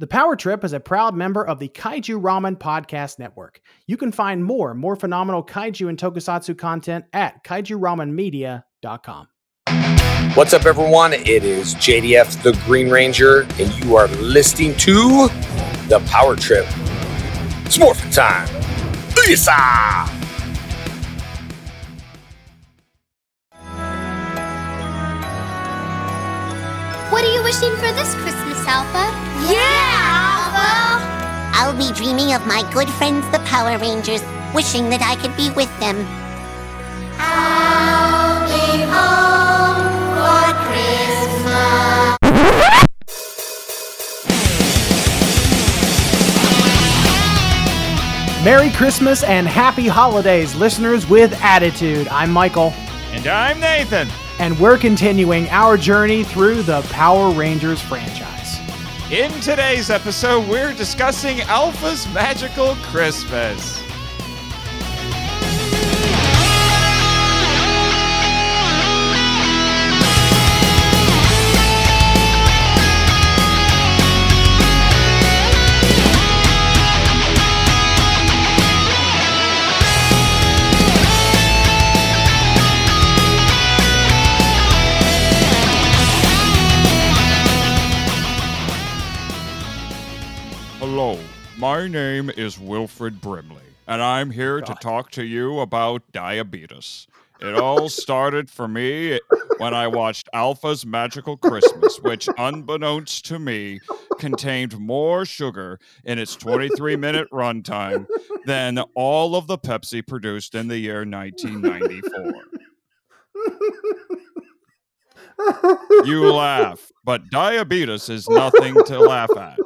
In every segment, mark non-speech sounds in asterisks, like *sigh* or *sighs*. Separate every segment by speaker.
Speaker 1: The Power Trip is a proud member of the Kaiju Ramen Podcast Network. You can find more, more phenomenal kaiju and tokusatsu content at kaijuramenmedia.com.
Speaker 2: What's up, everyone? It is JDF the Green Ranger, and you are listening to the Power Trip. It's morphin' time. Lisa!
Speaker 3: What are you wishing for this Christmas, Alpha?
Speaker 4: I'll be dreaming of my good friends, the Power Rangers, wishing that I could be with them.
Speaker 3: I'll be home for Christmas.
Speaker 1: Merry Christmas and happy holidays, listeners with attitude. I'm Michael,
Speaker 5: And I'm Nathan.
Speaker 1: and we're continuing our journey through the Power Rangers franchise.
Speaker 5: In today's episode, we're discussing Alpha's Magical Christmas. My name is Wilford Brimley, and I'm here to talk to you about diabetes. It all *laughs* started for me when I watched Alpha's Magical Christmas, which, unbeknownst to me, contained more sugar in its 23 minute runtime than all of the Pepsi produced in the year 1994. You laugh, but diabetes is nothing to laugh at.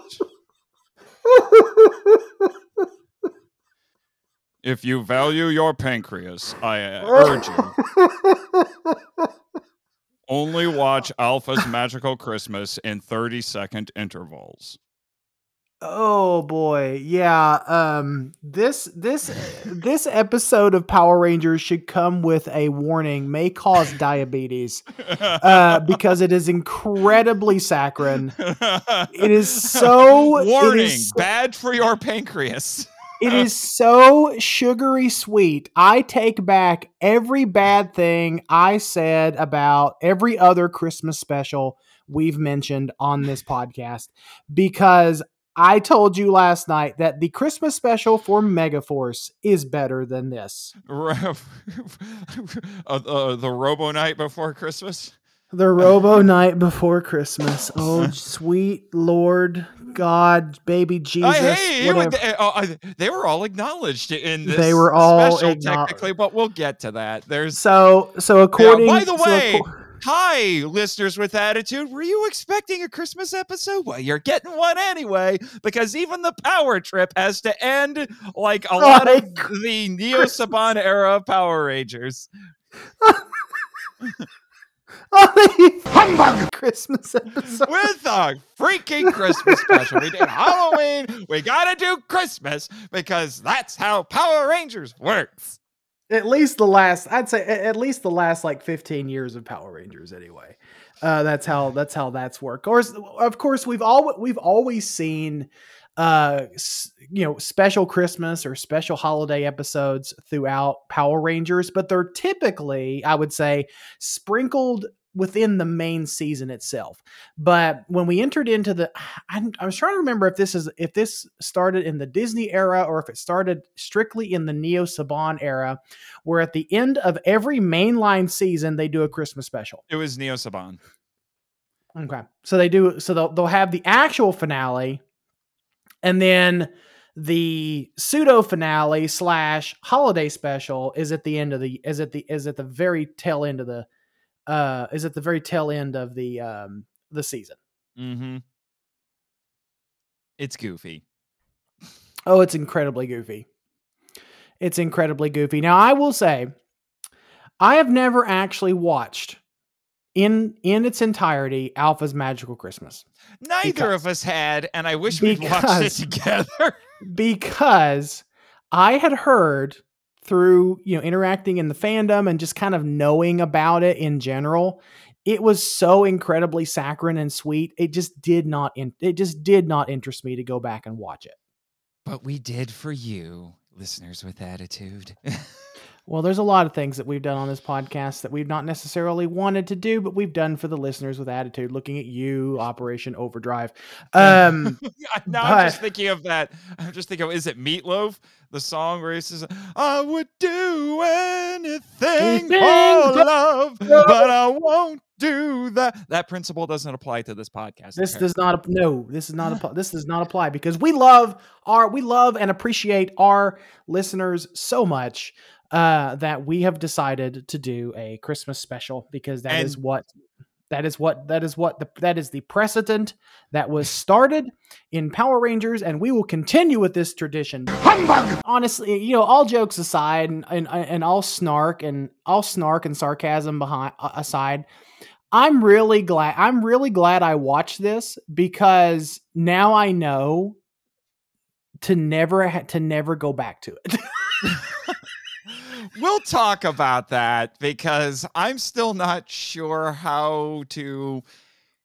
Speaker 5: If you value your pancreas, I urge you. *laughs* Only watch Alpha's Magical Christmas in 30 second intervals.
Speaker 1: Oh boy, yeah. Um, this this this episode of Power Rangers should come with a warning: may cause diabetes, uh, because it is incredibly saccharine. It is so
Speaker 5: Warning
Speaker 1: is so-
Speaker 5: bad for your pancreas.
Speaker 1: It is so sugary sweet. I take back every bad thing I said about every other Christmas special we've mentioned on this podcast because I told you last night that the Christmas special for Megaforce is better than this. *laughs*
Speaker 5: uh, uh, the Robo Knight before Christmas.
Speaker 1: The Robo *laughs* Knight before Christmas. Oh, *laughs* sweet Lord God, baby Jesus.
Speaker 5: Uh, hey,
Speaker 1: whatever.
Speaker 5: uh, they were all acknowledged in this.
Speaker 1: They were all
Speaker 5: special, technically, but we'll get to that. There's
Speaker 1: So, so according.
Speaker 5: by the way,
Speaker 1: acco- *laughs*
Speaker 5: Hi, listeners with attitude. Were you expecting a Christmas episode? Well, you're getting one anyway, because even the power trip has to end like a lot of the Neo Saban era Power Rangers.
Speaker 1: Oh, the humbug! Christmas episode.
Speaker 5: With a freaking Christmas special. We did Halloween. We gotta do Christmas because that's how Power Rangers works.
Speaker 1: At least the last, I'd say, at least the last like 15 years of Power Rangers, anyway. Uh, that's how that's how that's worked. Of course, of course, we've all we've always seen, uh, you know, special Christmas or special holiday episodes throughout Power Rangers, but they're typically, I would say, sprinkled within the main season itself. But when we entered into the, *sighs* I, I was trying to remember if this is if this started in the Disney era or if it started strictly in the Neo Saban era, where at the end of every mainline season they do a Christmas special.
Speaker 5: It was Neo Saban.
Speaker 1: Okay, so they do. So they'll they'll have the actual finale, and then the pseudo finale slash holiday special is at the end of the is at the is at the very tail end of the uh is at the very tail end of the um the season.
Speaker 5: Mm-hmm. It's goofy.
Speaker 1: Oh, it's incredibly goofy. It's incredibly goofy. Now, I will say, I have never actually watched in in its entirety Alpha's Magical Christmas
Speaker 5: Neither
Speaker 1: Because-
Speaker 5: of us had, and I wish we'd watched it *laughs* together.
Speaker 1: because I had heard through you know interacting in the fandom and just kind of knowing about it in general it was so incredibly saccharine and sweet. It just did not. In, it just did not interest me to go back and watch it.
Speaker 5: But we did for you, listeners with attitude. *laughs*
Speaker 1: Well, there's a lot of things that we've done on this podcast that we've not necessarily wanted to do, but we've done for the listeners with attitude. Looking at you, Operation Overdrive. Um, *laughs*
Speaker 5: Yeah, now I'm just thinking of that. I'm just thinking, of, is it Meatloaf? The song where he says, "I would do anything
Speaker 1: Anything
Speaker 5: for love, but I won't do that." That principle doesn't apply to this podcast.
Speaker 1: this
Speaker 5: apparently.
Speaker 1: does not. No, this is not. *laughs* A, this does not apply because we love our. We love and appreciate our listeners so much uh, that we have decided to do a Christmas special because that is
Speaker 5: And-
Speaker 1: what. That is what that is what the that is the precedent that was started in Power Rangers, and we will continue with this tradition. Humbug! Honestly, you know, all jokes aside, and and, and all snark and all snark and sarcasm behind uh, aside, I'm really glad. I'm really glad I watched this because now I know to never to never go back to it. *laughs*
Speaker 5: we'll talk about that because I'm still not sure how to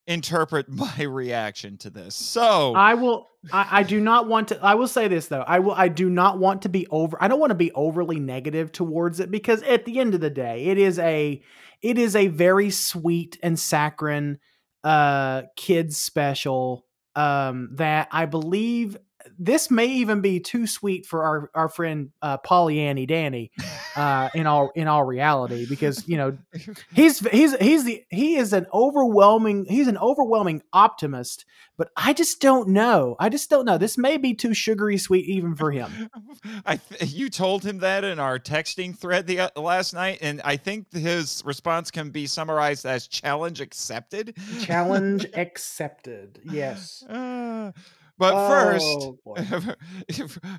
Speaker 5: interpret *laughs* my reaction to this. So,
Speaker 1: I will. I, I do not want to. I will say this though. I will. I do not want to be over. I don't want to be overly negative towards it because at the end of the day, it is a. It is a very sweet and saccharine uh kids special um that I believe this may even be too sweet for our our friend uh Pollyanny Danny *laughs* uh in all in all reality because you know *laughs* he's he's he's the he is an overwhelming he's an overwhelming optimist but i just don't know. I just don't know. This may be too sugary sweet even for him. *laughs*
Speaker 5: I th- you told him that in our texting thread the uh, last night, and I think his response can be summarized as challenge accepted.
Speaker 1: challenge accepted. Yes.
Speaker 5: Uh, but first,
Speaker 1: Oh, boy.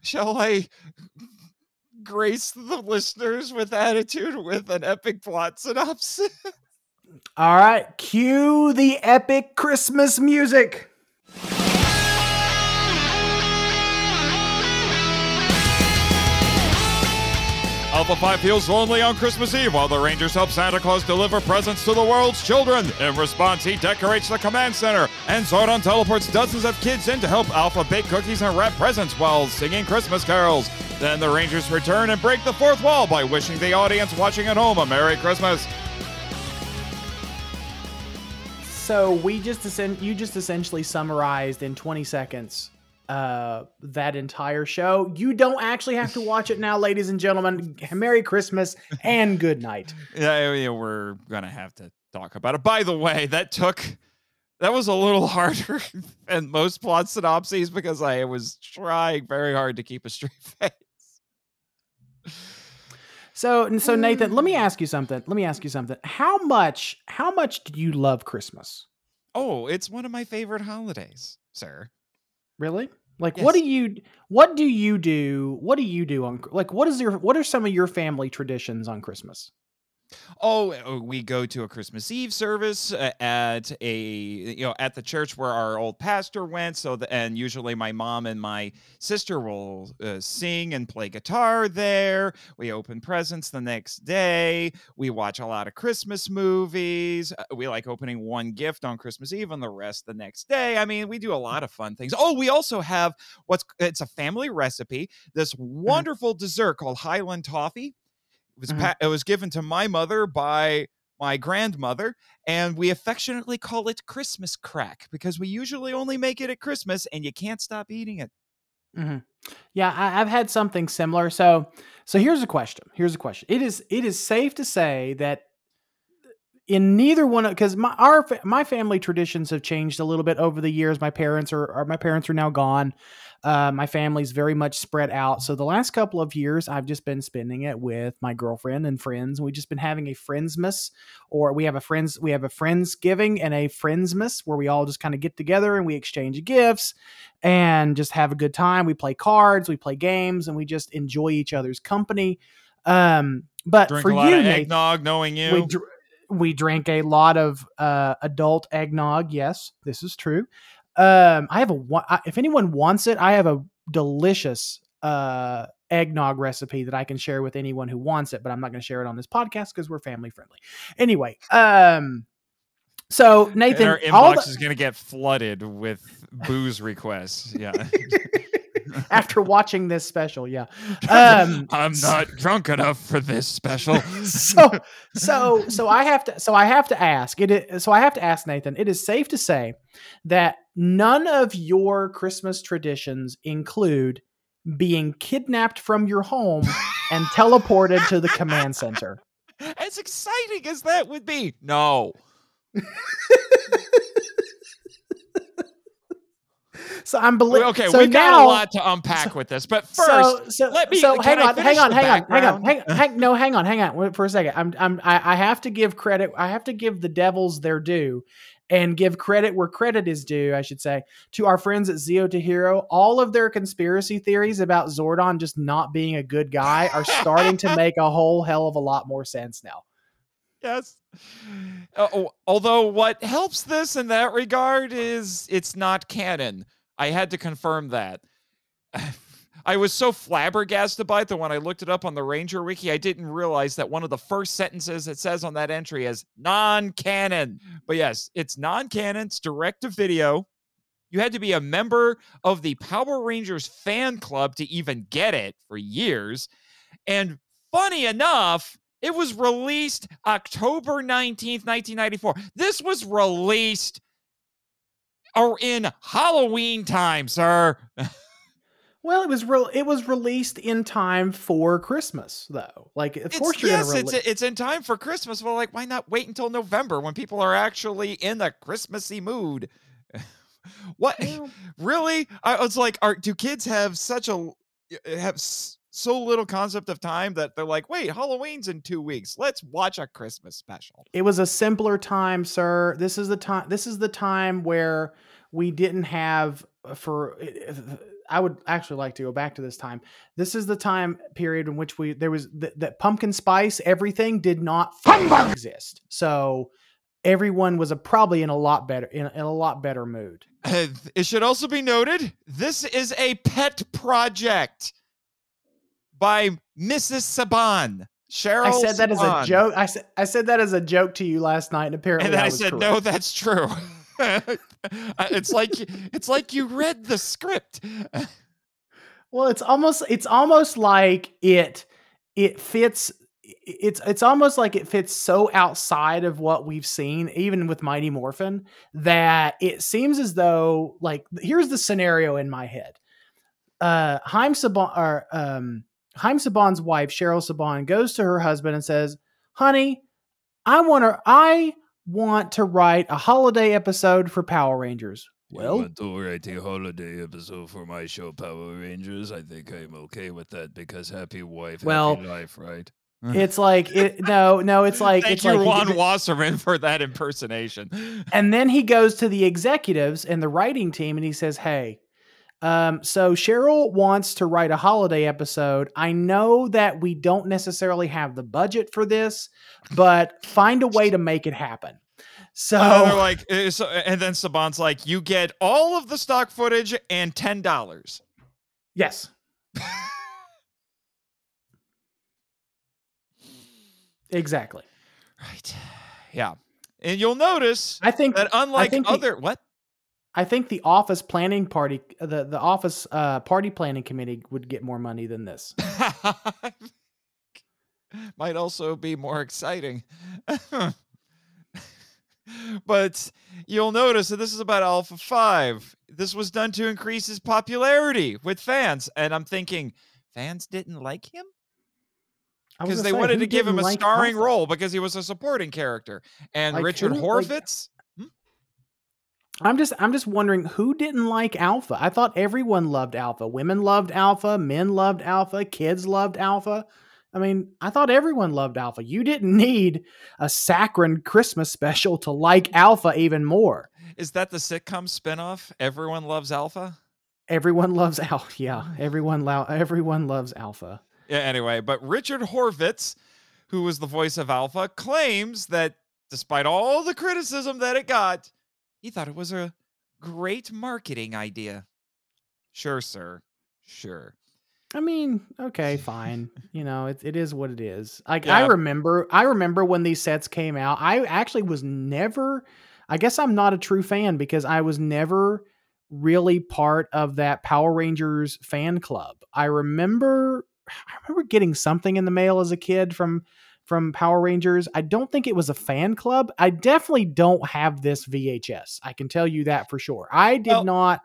Speaker 5: shall I grace the listeners with attitude with an epic plot synopsis? *laughs*
Speaker 1: all right cue the epic christmas music
Speaker 6: Alpha 5 feels lonely on Christmas Eve while the Rangers help Santa Claus deliver presents to the world's children. In response, he decorates the command center, and Zordon teleports dozens of kids in to help Alpha bake cookies and wrap presents while singing Christmas carols. Then the Rangers return and break the fourth wall by wishing the audience watching at home a Merry Christmas.
Speaker 1: so we just you just essentially summarized in 20 seconds uh that entire show you don't actually have to watch it now ladies and gentlemen merry christmas and good night *laughs*
Speaker 5: yeah, yeah, we're gonna have to talk about it. By the way, that took that was a little *laughs* harder than most plot synopses because I was trying very hard to keep a straight *laughs* face.
Speaker 1: So, and so Nathan, let me ask you something. Let me ask you something. How much, how much do you love Christmas?
Speaker 5: Oh, it's one of my favorite holidays, sir.
Speaker 1: Really? Like, what do you, what do you do? What do you do on, like, what is your, what are some of your family traditions on Christmas?
Speaker 5: Oh, uh, we go to a Christmas Eve service uh, at a you know at the church where our old pastor went. So the, and usually my mom and my sister will uh, sing and play guitar there. We open presents the next day. We watch a lot of Christmas movies. Uh, We like opening one gift on Christmas Eve and the rest the next day. I mean, we do a lot of fun things. Oh, we also have what's it's a family recipe. This wonderful dessert called Highland Toffee. It was
Speaker 1: Mhm.
Speaker 5: pa- it was given to my mother by my grandmother, and we affectionately call it Christmas crack because we usually only make it at Christmas, and you can't stop eating it.
Speaker 1: Yeah, I, I've had something similar. So, so here's a question. Here's a question. It is, it is safe to say that in neither one because my our my family traditions have changed a little bit over the years. My parents are, are my parents are now gone. Uh, my family's very much spread out. So the last couple of years, I've just been spending it with my girlfriend and friends. We've just been having a friendsmas, or we have a friends we have a friendsgiving and a friendsmas where we all just kind of get together and we exchange gifts and just have a good time. We play cards, we play games, and we just enjoy each other's company. Um, but
Speaker 5: Drink
Speaker 1: for
Speaker 5: a lot
Speaker 1: you,
Speaker 5: eggnog, knowing you.
Speaker 1: we we drank a lot of uh, adult eggnog. Yes, this is true. Um, I have a if anyone wants it, I have a delicious uh eggnog recipe that I can share with anyone who wants it, but I'm not going to share it on this podcast because we're family friendly. Anyway, um, So
Speaker 5: And
Speaker 1: Nathan,
Speaker 5: our inbox
Speaker 1: the-
Speaker 5: is gonna get flooded with booze requests. Yeah. *laughs* *laughs*
Speaker 1: after watching this special, yeah. *laughs* Um,
Speaker 5: I'm not drunk enough for this special. *laughs*
Speaker 1: so so so I have to so I have to ask it is, so I have to ask Nathan it is safe to say that none of your Christmas traditions include being kidnapped from your home and teleported to the command center.
Speaker 5: as exciting as that would be, no.
Speaker 1: So I'm believing
Speaker 5: okay,
Speaker 1: so
Speaker 5: we've got a lot to unpack with this, but first,
Speaker 1: so, so,
Speaker 5: let me-
Speaker 1: so hang on, hang on, hang on, hang on, hang, hang, no, hang on, hang on wait for a second. I'm, I'm, I, I have to give credit. I have to give the devils their due, and give credit where credit is due. I should say to our friends at Zeo to Hero. All of their conspiracy theories about Zordon just not being a good guy are starting to make a whole hell of a lot more sense now.
Speaker 5: yes. Uh, oh, although what helps this in that regard is it's not canon. I had to confirm that. *laughs* I was so flabbergasted by it that when I looked it up on the Ranger Wiki, I didn't realize that one of the first sentences it says on that entry is non canon. But yes, it's non canon, it's direct to video. You had to be a member of the Power Rangers fan club to even get it for years. And funny enough, it was released October 19th, 1994. This was released or in Halloween time, sir.
Speaker 1: Well, it was real. It was released in time for Christmas, though. Like, of
Speaker 5: It's,
Speaker 1: course you're
Speaker 5: yes,
Speaker 1: gonna
Speaker 5: it's it's in time for Christmas. Well, like, why not wait until November when people are actually in the Christmassy mood? *laughs* what
Speaker 1: Well-
Speaker 5: really? I was like, are do kids have such a have s- so little concept of time that they're like, wait, Halloween's in two weeks. Let's watch a Christmas special.
Speaker 1: It was a simpler time, sir. This is the time. This is the time where we didn't have uh, for. I would actually like to go back to this time. This is the time period in which we there was that, that pumpkin spice everything did not fucking exist. So everyone was a, probably in a lot better in, in a lot better mood. *laughs*
Speaker 5: It should also be noted this is a pet project by Mrs. Saban. Cheryl
Speaker 1: I said that as a joke. I said I said that as a joke to you last night, and apparently
Speaker 5: and then I,
Speaker 1: was
Speaker 5: said,
Speaker 1: correct.
Speaker 5: "No, that's true." *laughs* Uh, it's like it's like you read the script.
Speaker 1: Well, it's almost it's almost like it it fits it's it's almost like it fits so outside of what we've seen even with Mighty Morphin that it seems as though like here's the scenario in my head. Uh Haim Saban or um Haim Saban's wife Cheryl Saban goes to her husband and says, "Honey, I want to I want to write a holiday episode for Power Rangers." Well,
Speaker 7: to write a holiday episode for my show Power Rangers. I think I'm okay with that because happy wife,
Speaker 1: Well,
Speaker 7: happy life, right?
Speaker 1: it's like it no, no, it's *laughs* like
Speaker 5: Thank
Speaker 1: it's
Speaker 5: you,
Speaker 1: like
Speaker 5: Juan Wasserman, for that impersonation.
Speaker 1: And then he goes to the executives and the writing team and he says, Hey, um, so Cheryl wants to write a holiday episode. I know that we don't necessarily have the budget for this, but find a way to make it happen. So
Speaker 5: they're like, uh, and then Saban's like, "You get all of the stock footage and ten dollars."
Speaker 1: yes. exactly.
Speaker 5: Right. Yeah. And you'll notice
Speaker 1: I think
Speaker 5: that unlike
Speaker 1: think the-
Speaker 5: other what?
Speaker 1: I think the office planning party the, the office uh, party planning committee would get more money than this. *laughs*
Speaker 5: Might also be more exciting. *laughs* but you'll notice that this is about Alpha 5. This was done to increase his popularity with fans. And I'm thinking, fans didn't like him? Because they
Speaker 1: say,
Speaker 5: wanted to give him a
Speaker 1: like
Speaker 5: starring
Speaker 1: Alpha?
Speaker 5: role because he was a supporting character. And
Speaker 1: Like,
Speaker 5: Richard
Speaker 1: who- like-
Speaker 5: Horvitz,
Speaker 1: I'm just I'm just wondering who didn't like Alpha. I thought everyone loved Alpha. Women loved Alpha, men loved Alpha, kids loved Alpha. I mean, I thought everyone loved Alpha. You didn't *laughs* need a saccharine Christmas special to like Alpha even more.
Speaker 5: is that the sitcom spinoff? Everyone Loves Alpha?
Speaker 1: Everyone loves Alpha. *laughs* Yeah, everyone lo- everyone loves Alpha.
Speaker 5: Yeah, anyway, but Richard Horvitz, who was the voice of Alpha, claims that despite all the criticism that it got, he thought it was a great marketing idea. Sure, sir. Sure.
Speaker 1: I mean, okay, fine. *laughs* You know, it, it is what it is. Like I remember, I remember when these sets came out. I actually was never I guess I'm not a true fan because I was never really part of that Power Rangers fan club. I remember *sighs* I remember getting something in the mail as a kid from from Power Rangers. I don't think it was a fan club. I definitely don't have this VHS. I can tell you that for sure. I did
Speaker 5: Well-
Speaker 1: not.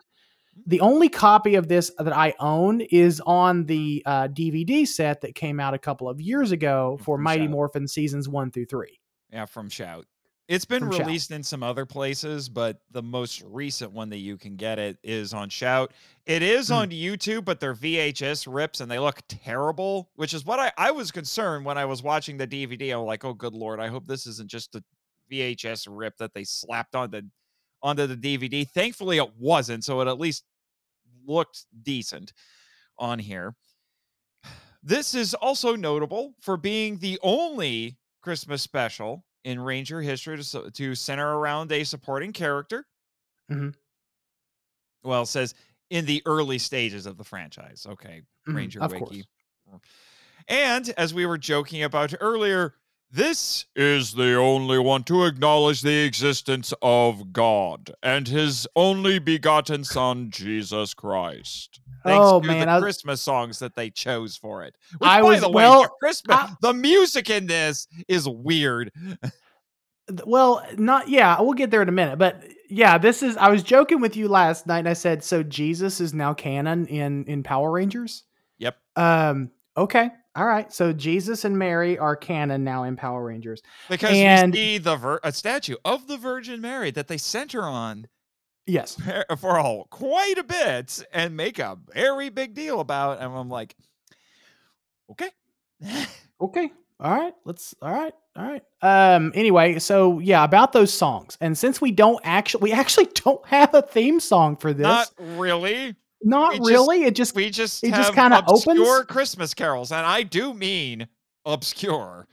Speaker 1: The only copy of this that I own is on the uh, DVD set that came out a couple of years ago for Mighty
Speaker 5: Shout.
Speaker 1: Morphin seasons one through three.
Speaker 5: Yeah, from Shout. It's been
Speaker 1: From Shout.
Speaker 5: released in some other places, but the most recent one that you can get it is on Shout. It is
Speaker 1: Hmm.
Speaker 5: on YouTube, but they're VHS rips and they look terrible, which is what I, I was concerned when I was watching the DVD. I was like, oh, good lord, I hope this isn't just a VHS rip that they slapped onto onto the DVD. Thankfully, it wasn't, so it at least looked decent on here. This is also notable for being the only Christmas special in Ranger history to, to center around a supporting character.
Speaker 1: Mhm.
Speaker 5: Well, it says in the early stages of the franchise. Okay,
Speaker 1: Mhm,
Speaker 5: Ranger
Speaker 1: of
Speaker 5: Wiki.
Speaker 1: course.
Speaker 5: And as we were joking about earlier, this
Speaker 6: is the only one to acknowledge the existence of God and his only begotten Son, Jesus Christ.
Speaker 5: thanks
Speaker 1: Oh
Speaker 5: to
Speaker 1: man,
Speaker 5: the
Speaker 1: I,
Speaker 5: Christmas songs that they chose for it. Which,
Speaker 1: I
Speaker 5: by
Speaker 1: was-
Speaker 5: the way,
Speaker 1: well,
Speaker 5: Christmas,
Speaker 1: I-
Speaker 5: the music in this is weird.
Speaker 1: Well, not yeah, we'll get there in a minute. But yeah, this is I was joking with you last night and I said so Jesus is now canon in in Power Rangers?
Speaker 5: Yep.
Speaker 1: Um okay. All right. So Jesus and Mary are canon now in Power Rangers.
Speaker 5: Because
Speaker 1: And-
Speaker 5: we see the vir- a statue of the Virgin Mary that they center on
Speaker 1: Yes. *laughs*
Speaker 5: for a, quite a bit and make a very big deal about. And I'm like, okay. *laughs*
Speaker 1: Okay. All right. Let's all right. All right. Um anyway, so yeah, about those songs. And since we don't actually we actually *laughs* don't have a theme song for this.
Speaker 5: Not really.
Speaker 1: Not
Speaker 5: we just-
Speaker 1: really. it just
Speaker 5: We just
Speaker 1: It
Speaker 5: have
Speaker 1: just kinda
Speaker 5: obscure
Speaker 1: opens?
Speaker 5: Christmas carols, and I do mean obscure.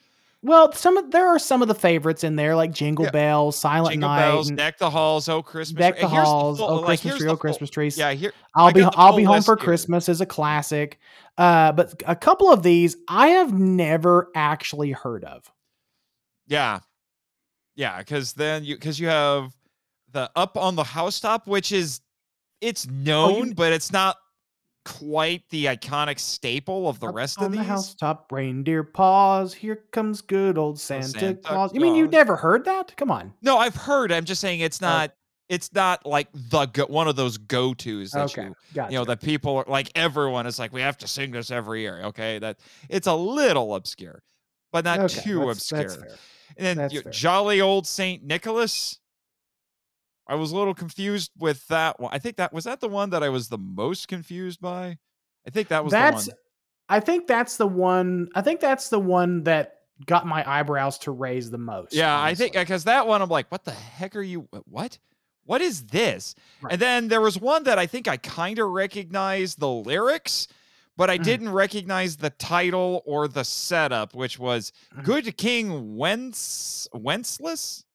Speaker 1: well, some of there are some of the favorites in there like Jingle
Speaker 5: Yeah.
Speaker 1: Bells, Silent
Speaker 5: Jingle
Speaker 1: Night,
Speaker 5: bells,
Speaker 1: and
Speaker 5: deck the halls, oh Christmas,
Speaker 1: Deck
Speaker 5: tree-
Speaker 1: the Halls,
Speaker 5: full-
Speaker 1: Oh
Speaker 5: like,
Speaker 1: Christmas Tree, Oh Christmas Trees.
Speaker 5: Yeah, here
Speaker 1: I'll be I'll be home for
Speaker 5: here.
Speaker 1: Christmas is a classic. Uh, but a couple of these I have never actually heard of.
Speaker 5: Yeah. Yeah, because then you because you have the up on the housetop, which is it's oh, known, but it's not quite the iconic staple of the
Speaker 1: Up
Speaker 5: rest
Speaker 1: on
Speaker 5: of
Speaker 1: the
Speaker 5: these.
Speaker 1: housetop, reindeer paws. Here comes good old oh, Santa,
Speaker 5: Santa
Speaker 1: Claus. You mean you've never heard that? Come on.
Speaker 5: No, I've heard. I'm just saying it's
Speaker 1: Oh.
Speaker 5: not it's not like the go, one of those go-tos that
Speaker 1: Okay,
Speaker 5: you
Speaker 1: gotcha.
Speaker 5: you know that people are like everyone is like we have to sing this every year. Okay, that it's a little obscure, but not
Speaker 1: Okay,
Speaker 5: too
Speaker 1: that's-
Speaker 5: obscure.
Speaker 1: That's.
Speaker 5: And then you-
Speaker 1: fair.
Speaker 5: jolly old Saint Nicholas. I was a little confused with that one. I think that was that the one that I was the most confused by. I think that was
Speaker 1: That's
Speaker 5: the one.
Speaker 1: I think that's the one. I think that's the one that got my eyebrows to raise the most.
Speaker 5: Yeah, I think because that one I'm like, what the heck are you? What? What is this?
Speaker 1: Right.
Speaker 5: And then there was one that I think I kind of recognized the lyrics, but I
Speaker 1: Mhm.
Speaker 5: didn't recognize the title or the setup, which was
Speaker 1: Mhm.
Speaker 5: "Good King Wentz Wenceslas."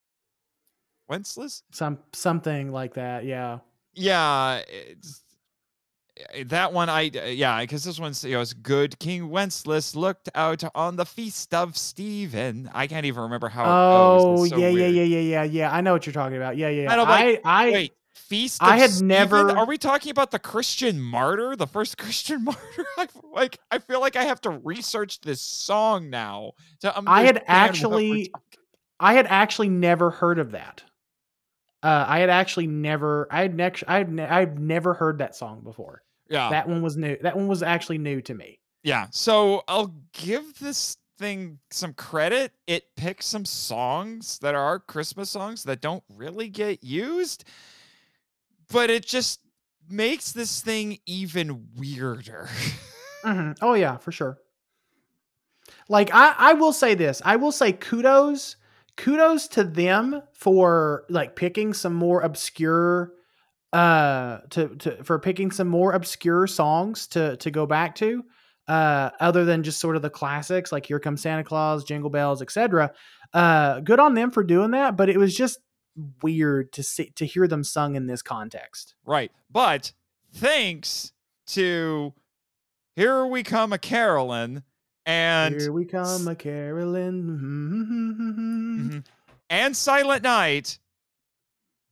Speaker 5: Wenceslas?
Speaker 1: some something like that. Yeah.
Speaker 5: Yeah, eh, that one I yeah because this one's you know it's good King Wenceslas looked out on the feast of Stephen. I can't even remember how. it goes.
Speaker 1: Oh
Speaker 5: so
Speaker 1: yeah, yeah, yeah, yeah, yeah, yeah. I know what you're talking about. Yeah, yeah. Yeah.
Speaker 5: I'm like,
Speaker 1: I, I,
Speaker 5: Wait, feast.
Speaker 1: I had
Speaker 5: Stephen?
Speaker 1: never-
Speaker 5: Are we talking about the Christian martyr, the first *laughs* Christian martyr? I like. I feel like I have to research this song now to
Speaker 1: I had
Speaker 5: understand what we're
Speaker 1: actually- I had actually never heard of that. Uh, I had actually never, I had next, I had, ne- I've never heard that song before.
Speaker 5: Yeah,
Speaker 1: That one was new. That one was actually new to me.
Speaker 5: Yeah. So I'll give this thing some credit. It picks some songs that are Christmas songs that don't really get used, but it just makes this thing even weirder. *laughs*
Speaker 1: Mhm. Oh yeah, for sure. Like I, I will say this. I will say kudos, kudos to them for like picking some more obscure, uh, to to for picking some more obscure songs to to go back to, uh, other than just sort of the classics like "Here Comes Santa Claus," "Jingle Bells," etc. Uh, good on them for doing that. But it was just weird to see to hear them sung in this context.
Speaker 5: right. But thanks to Here We Come a Caroling and
Speaker 1: Here we come a caroling.
Speaker 5: Mhm. and Silent Night,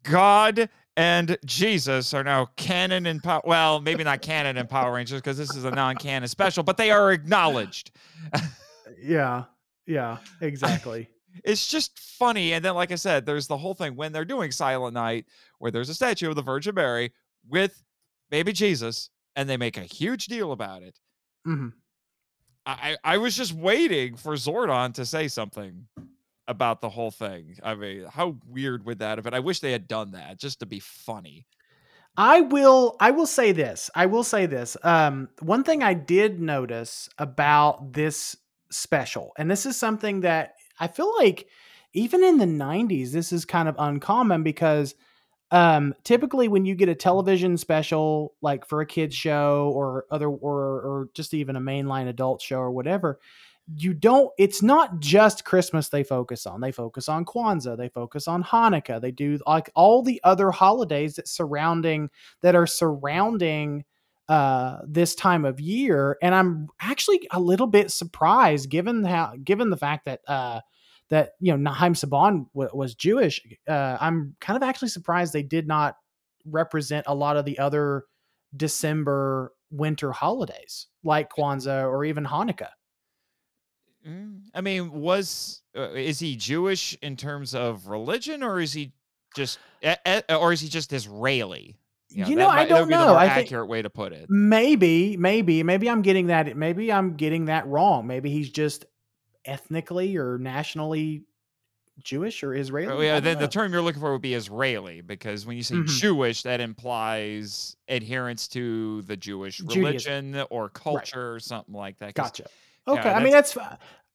Speaker 5: God and Jesus are now canon and Power. Well, maybe not canon and Power Rangers because this is a non-canon special, but they are acknowledged.
Speaker 1: Yeah. Yeah. *laughs* Exactly.
Speaker 5: It's just funny. And then, like I said, there's the whole thing when they're doing Silent Night, where there's a statue of the Virgin Mary with baby Jesus, and they make a huge deal about it.
Speaker 1: hmm
Speaker 5: I, I was just waiting for Zordon to say something about the whole thing. I mean, how weird would that have been? I wish they had done that just to be funny.
Speaker 1: I will I will say this. I will say this. Um one thing I did notice about this special, and this is something that I feel like even in the 90s this is kind of uncommon because um typically when you get a television special like for a kids show or other or or just even a mainline adult show or whatever you don't it's not just christmas they focus on. They focus on kwanzaa they focus on hanukkah they do like all the other holidays that surrounding that are surrounding uh this time of year. And i'm actually a little bit surprised given how given the fact that uh that you know Haim Saban w- was Jewish. Uh, I'm kind of actually surprised they did not represent a lot of the other December winter holidays like Kwanzaa or even Hanukkah.
Speaker 5: Mm, I mean, was uh, is he Jewish in terms of religion, or is he just, eh, or is he just Israeli?
Speaker 1: You know, I
Speaker 5: might- that
Speaker 1: don't
Speaker 5: would be the
Speaker 1: know. I think-
Speaker 5: accurate way to put it.
Speaker 1: Maybe, maybe, maybe I'm getting that. Maybe I'm getting that wrong. Maybe he's just ethnically or nationally Jewish or Israeli.
Speaker 5: Oh, yeah, then the term you're looking for would be Israeli because when you say
Speaker 1: Mhm.
Speaker 5: Jewish, that implies adherence to the Jewish
Speaker 1: Judaism.
Speaker 5: religion or culture or something like that.
Speaker 1: Gotcha. Okay.
Speaker 5: Yeah,
Speaker 1: I mean, that's.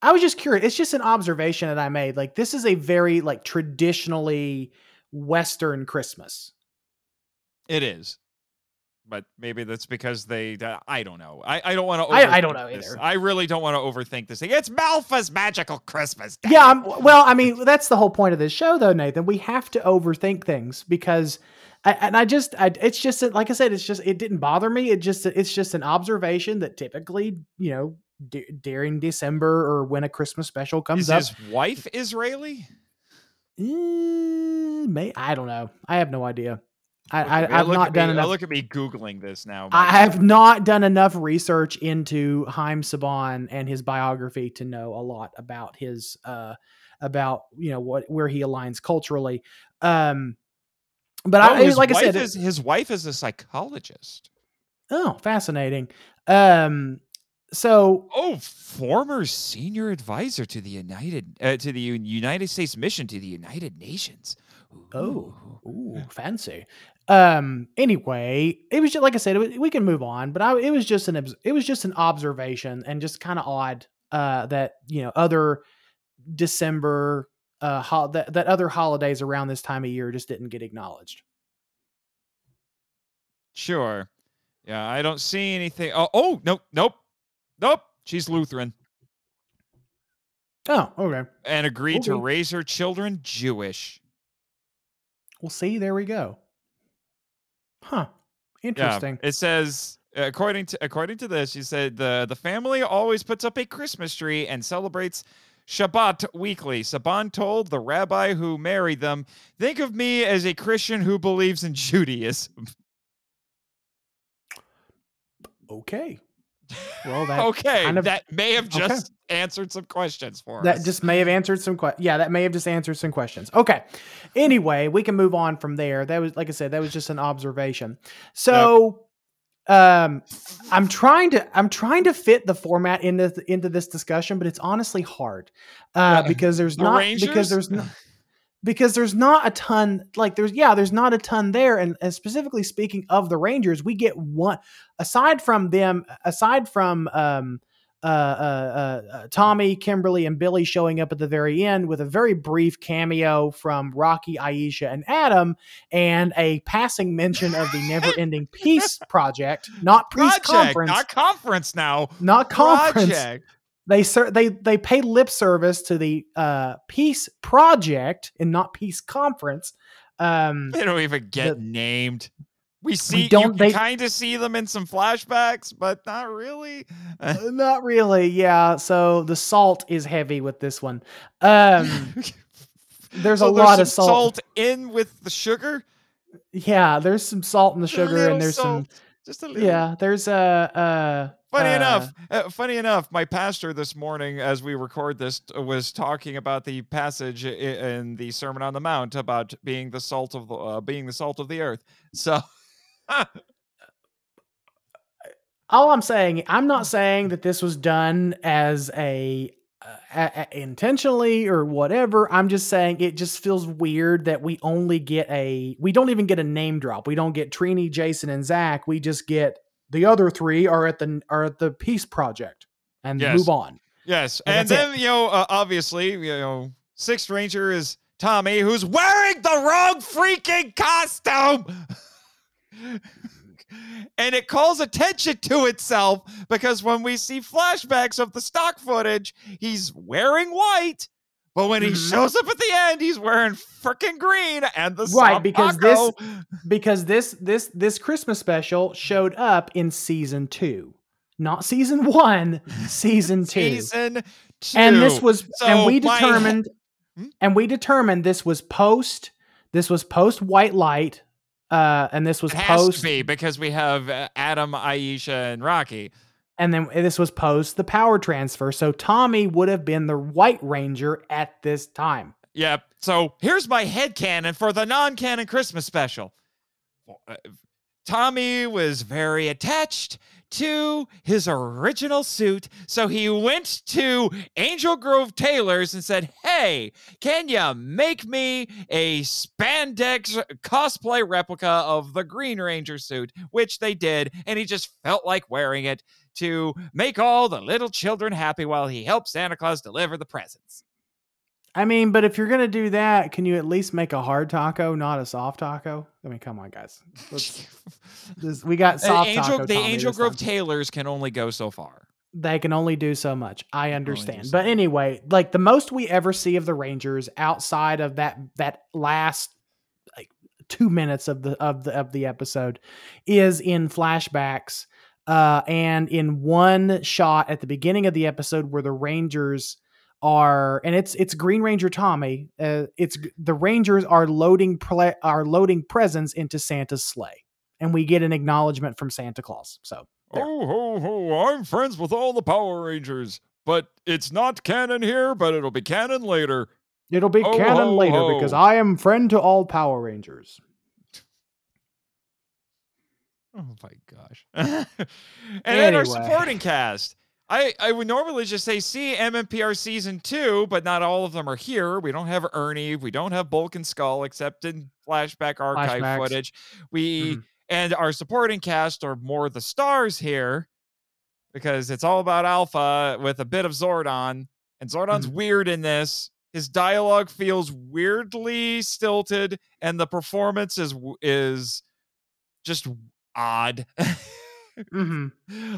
Speaker 1: I was just curious. It's just an observation that I made. Like, this is a very like traditionally Western Christmas.
Speaker 5: It is. But maybe that's because they, uh, I don't know. I, I don't want to.
Speaker 1: I- I don't know either.
Speaker 5: I really don't want to overthink this thing. It's Malfa's magical Christmas. damn
Speaker 1: Yeah. I'm, well, I mean, that's the whole point of this show, though, Nathan. We have to overthink things because, I, and I just, I, it's just like I said, it's just it didn't bother me. It just, it's just an observation that typically, you know, d- during December or when a Christmas special comes
Speaker 5: Is
Speaker 1: up,
Speaker 5: his wife Israeli?
Speaker 1: eh, may I don't know. I have no idea. I, I I've not done
Speaker 5: me,
Speaker 1: enough.
Speaker 5: Look at me googling this now.
Speaker 1: I
Speaker 5: Mike.
Speaker 1: have not done enough research into Haim Saban and his biography to know a lot about his uh about you know what where he aligns culturally. Um but
Speaker 5: Oh,
Speaker 1: I
Speaker 5: his
Speaker 1: like I said
Speaker 5: is, his wife is a psychologist.
Speaker 1: oh fascinating. Um so
Speaker 5: Oh, former senior advisor to the United uh, to the United States mission to the United Nations.
Speaker 1: Oh,
Speaker 5: ooh,
Speaker 1: fancy. Um. Anyway, it was just like I said. Was, we can move on, but I, it was just an it was just an observation and just kind of odd uh, that you know other December uh ho- that that other holidays around this time of year just didn't get acknowledged.
Speaker 5: Sure. Yeah, I don't see anything. Oh, oh, nope, nope, nope. She's Lutheran
Speaker 1: Oh, okay.
Speaker 5: and agreed to raise her children Jewish.
Speaker 1: Well, see, there we go. Huh.
Speaker 5: Yeah,
Speaker 1: Interesting.
Speaker 5: it says according to according to this, she said the the family always puts up a Christmas tree and celebrates Shabbat weekly. Saban told the rabbi who married them, "Think of me as a Christian who believes in *laughs* Judaism."
Speaker 1: Okay. Well, that *laughs*
Speaker 5: okay,
Speaker 1: kind of-
Speaker 5: that may have just answered some questions for
Speaker 1: that
Speaker 5: us.
Speaker 1: That just may have answered some questions. Yeah, that may have just answered some questions. Okay. Anyway, we can move on from there. That was like I said, that was just an observation. So um I'm trying to I'm trying to fit the format into into this discussion, but it's honestly hard. Uh
Speaker 5: Yeah.
Speaker 1: because there's
Speaker 5: The
Speaker 1: not
Speaker 5: Rangers?
Speaker 1: because there's not because there's not a ton like there's yeah there's not a ton there and, and specifically speaking of the rangers we get one aside from them aside from um uh, uh, uh, Tommy, Kimberly, and Billy showing up at the very end with a very brief cameo from Rocky, Aisha, and Adam, and a passing mention of the *laughs* Never Ending Peace Project, not Peace
Speaker 5: project,
Speaker 1: Conference,
Speaker 5: not conference now.
Speaker 1: not conference
Speaker 5: Project.
Speaker 1: they ser- they they pay lip service to the uh peace project and not peace conference um
Speaker 5: They don't even get
Speaker 1: The-
Speaker 5: named. We see
Speaker 1: don't-
Speaker 5: you
Speaker 1: they-
Speaker 5: kind of see them in some flashbacks, but not really.
Speaker 1: uh, *laughs* not really yeah so the salt is heavy with this one um *laughs* there's
Speaker 5: So
Speaker 1: a lot of
Speaker 5: some
Speaker 1: salt.
Speaker 5: in with the sugar.
Speaker 1: Yeah, there's some salt in the *laughs* sugar, and there's some.
Speaker 5: just a little.
Speaker 1: Yeah, there's a. Uh,
Speaker 5: Funny
Speaker 1: uh,
Speaker 5: enough, uh, funny enough, my pastor this morning, as we record this, was talking about the passage i- in the Sermon on the Mount about being the salt of the uh, being the salt of the earth. So,
Speaker 1: all I'm saying, I'm not saying that this was done as a, uh, a- a- intentionally or whatever. I'm just saying it just feels weird that we only get a we don't even get a name drop. We don't get Trini, Jason, and Zach. We just get the other three are at the are at the Peace Project and
Speaker 5: Yes.
Speaker 1: move on.
Speaker 5: yes,
Speaker 1: And
Speaker 5: and, then you know, uh, obviously, you know, Sixth Ranger is Tommy, who's wearing the wrong freaking costume. *laughs* *laughs* and it calls attention to itself because when we see flashbacks of the stock footage, he's wearing white. But when he
Speaker 1: Mhm.
Speaker 5: shows up at the end, he's wearing freaking green and the
Speaker 1: Right, because this- because this this this Christmas special showed up in season two, not season *laughs* one, season two.
Speaker 5: season two.
Speaker 1: and this was and
Speaker 5: So
Speaker 1: we
Speaker 5: my-
Speaker 1: determined
Speaker 5: Hmm?
Speaker 1: and we determined this was post this was post white light uh and this was
Speaker 5: it has
Speaker 1: post
Speaker 5: to be because we have uh, Adam, Aisha, and Rocky.
Speaker 1: and then this was post the power transfer so tommy would have been the white ranger at this time
Speaker 5: Yep. So here's my head canon for the non-canon Christmas special. Tommy was very attached to his original suit, so he went to Angel Grove Tailors and said, "Hey, can you make me a spandex cosplay replica of the Green Ranger suit?" Which they did, and he just felt like wearing it to make all the little children happy while he helped Santa Claus deliver the presents.
Speaker 1: I mean but if you're gonna do that can you at least make a hard taco not a soft taco i mean come on guys this, *laughs* we got soft
Speaker 5: Angel,
Speaker 1: taco
Speaker 5: the
Speaker 1: Tommy
Speaker 5: Angel Grove
Speaker 1: time.
Speaker 5: Tailors can only go so far.
Speaker 1: they can only do so much. I understand.
Speaker 5: so
Speaker 1: But
Speaker 5: much.
Speaker 1: anyway, like the most we ever see of the Rangers outside of that that last like 2 minutes of the of the of the episode is in flashbacks uh and in one shot at the beginning of the episode where the Rangers are and it's it's Green Ranger Tommy uh it's the Rangers are loading ple- are loading presents into Santa's sleigh and we get an acknowledgement from Santa Claus. So There.
Speaker 6: Oh ho ho! I'm friends with all the Power Rangers, but it's not canon here. But it'll be canon later.
Speaker 1: It'll be
Speaker 6: Ho,
Speaker 1: canon
Speaker 6: ho,
Speaker 1: later because. I am friend to all Power Rangers. *laughs*
Speaker 5: Oh my gosh. *laughs* and then our supporting cast. I, I would normally just say see MMPR season two, but not all of them are here. We don't have Ernie. We don't have Bulk and Skull except in flashback archive
Speaker 1: Flashbacks.
Speaker 5: footage. We
Speaker 1: Mhm.
Speaker 5: and our supporting cast are more the stars here because it's all about Alpha with a bit of Zordon. And Zordon's
Speaker 1: Mhm.
Speaker 5: weird in this. His dialogue feels weirdly stilted, and the performance is is just odd. *laughs*
Speaker 1: hmm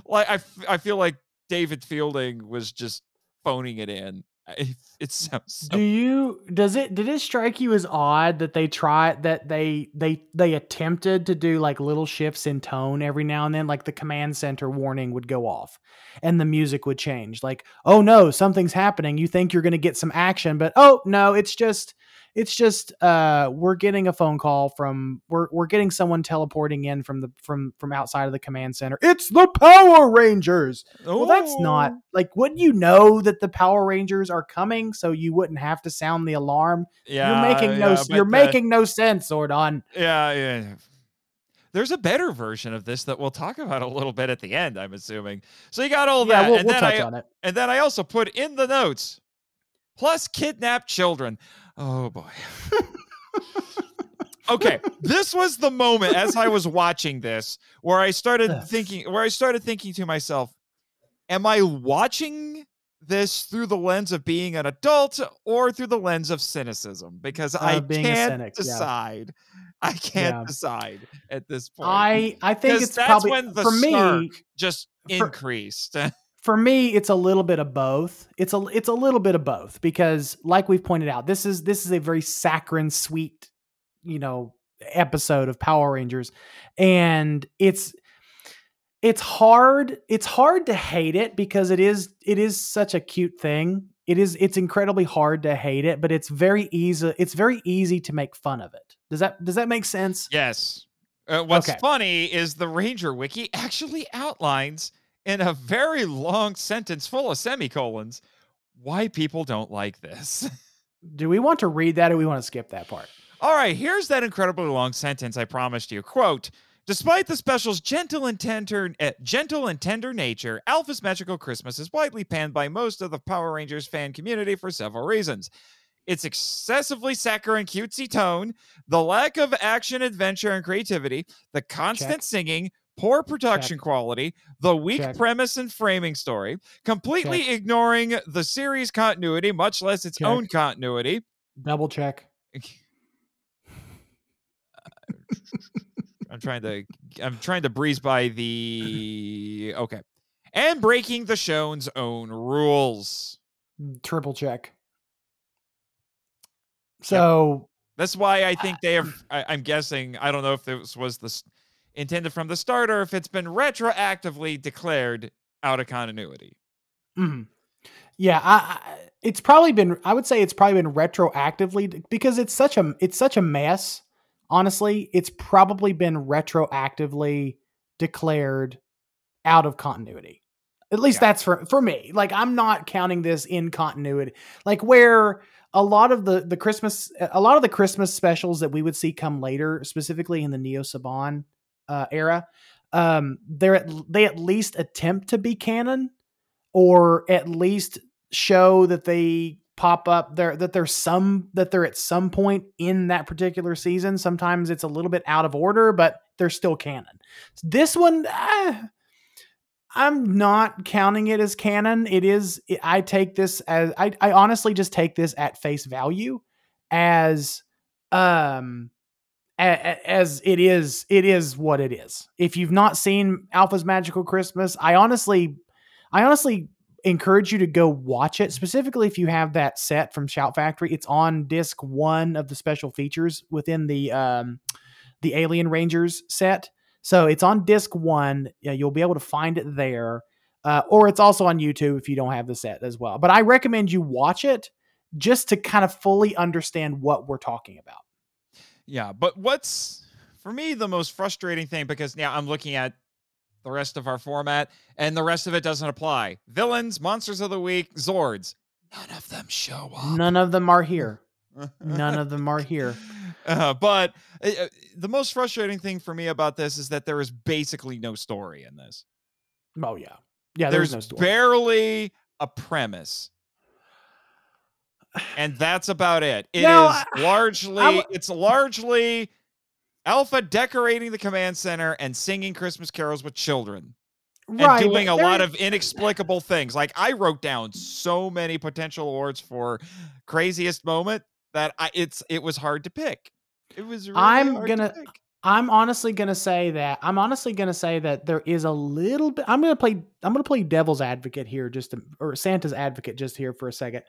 Speaker 5: like I, f- I feel like David Fielding was just phoning it in. I- It sounds
Speaker 1: Do you does it did it strike you as odd that they try that they they they attempted to do like little shifts in tone every now and then like the command center warning would go off and the music would change like oh no something's happening you think you're going to get some action but oh no it's just it's just uh we're getting a phone call from we're we're getting someone teleporting in from the from from outside of the command center it's the power rangers well, that's not
Speaker 5: Oh,
Speaker 1: like. Wouldn't you know that the Power Rangers are coming, so you wouldn't have to sound the alarm?
Speaker 5: Yeah,
Speaker 1: you're making no.
Speaker 5: yeah,
Speaker 1: you're
Speaker 5: uh,
Speaker 1: making no sense, Zordon.
Speaker 5: Yeah, yeah. There's a better version of this that we'll talk about a little bit at the end. I'm assuming. So you got all
Speaker 1: Yeah,
Speaker 5: that,
Speaker 1: we'll,
Speaker 5: and
Speaker 1: we'll
Speaker 5: then
Speaker 1: touch
Speaker 5: I
Speaker 1: on it.
Speaker 5: and then I also put in the notes plus kidnapped children. Oh boy. okay, this was the moment as I was watching this where I started thinking where I started thinking to myself, am I watching this through the lens of being an adult or through the lens of cynicism? Because I
Speaker 1: Uh, a
Speaker 5: can't
Speaker 1: cynic, yeah.
Speaker 5: decide. I can't
Speaker 1: Yeah.
Speaker 5: decide at this point.
Speaker 1: I I think it's
Speaker 5: that's
Speaker 1: probably
Speaker 5: when the
Speaker 1: for me.
Speaker 5: just
Speaker 1: for-
Speaker 5: increased. *laughs*
Speaker 1: for me it's a little bit of both. It's a it's a little bit of both because like we've pointed out this is this is a very saccharine sweet you know episode of power rangers. And it's it's hard it's hard to hate it because it is it is such a cute thing. It is it's incredibly hard to hate it but it's very easy it's very easy to make fun of it. Does that does that make sense?
Speaker 5: Yes. Uh, what's
Speaker 1: Okay.
Speaker 5: funny is the Ranger Wiki *laughs* actually outlines in a very long sentence full of semicolons why people don't like this. *laughs*
Speaker 1: do we want to read that or we want to skip that part
Speaker 5: All right, here's that incredibly long sentence I promised you. Quote, Despite the special's gentle and tender, uh, gentle and tender nature, Alpha's Magical Christmas is widely panned by most of the Power Rangers fan community for several reasons. Its excessively saccharine cutesy tone, the lack of action, adventure, and creativity, the constant
Speaker 1: Check.
Speaker 5: singing, poor production quality, the weak
Speaker 1: Check.
Speaker 5: premise and framing story, completely ignoring the series continuity, much less its
Speaker 1: Check.
Speaker 5: own continuity,
Speaker 1: double check *laughs*
Speaker 5: I'm trying to I'm trying to breeze by the okay. And breaking the show's own rules.
Speaker 1: Mm, triple check so
Speaker 5: That's why I think they have *clears throat* I, I'm guessing I don't know if this was the s- intended from the start or if it's been retroactively declared out of continuity.
Speaker 1: mhm. yeah I, I it's probably been i would say it's probably been retroactively because it's such a it's such a mess honestly it's probably been retroactively declared out of continuity at least
Speaker 5: Yeah.
Speaker 1: that's for for me like i'm not counting this in continuity like where a lot of the the christmas a lot of the christmas specials that we would see come later specifically in the neo saban uh, era um they're at, they at least attempt to be canon or at least show that they pop up there that there's some that they're at some point in that particular season. Sometimes it's a little bit out of order but they're still canon. This one ah, i'm not counting it as canon. It is i take this as i, I honestly just take this at face value as um as it is it is what it is. If you've not seen alpha's magical christmas i honestly i honestly encourage you to go watch it specifically if you have that set from shout factory. It's on disc one of the special features within the um the alien rangers set. So it's on disc one. You'll be able to find it there. Uh, or it's also on youtube if you don't have the set as well. But i recommend you watch it just to kind of fully understand what we're talking about
Speaker 5: Yeah, but what's for me the most frustrating thing because now I'm looking at the rest of our format and the rest of it doesn't apply. Villains, monsters of the week, Zords. None of them show up.
Speaker 1: none of them are here *laughs* none of them are here
Speaker 5: Uh, but uh, uh, the most frustrating thing for me about this is that there is basically no story in this.
Speaker 1: Oh yeah, yeah. There's,
Speaker 5: There's
Speaker 1: no story.
Speaker 5: barely a premise. And that's about it. It is
Speaker 1: No, I-
Speaker 5: largely
Speaker 1: I
Speaker 5: it's largely Alpha decorating the command center and singing Christmas carols with children and doing a
Speaker 1: there-
Speaker 5: lot of inexplicable things. Like I wrote down so many potential awards for craziest moment that I it's it was hard to pick. It was really
Speaker 1: I'm gonna-. I'm honestly gonna say that I'm honestly gonna say that there is a little bit. I'm gonna play. I'm gonna play devil's advocate here, just to, or Santa's advocate, just here for a second.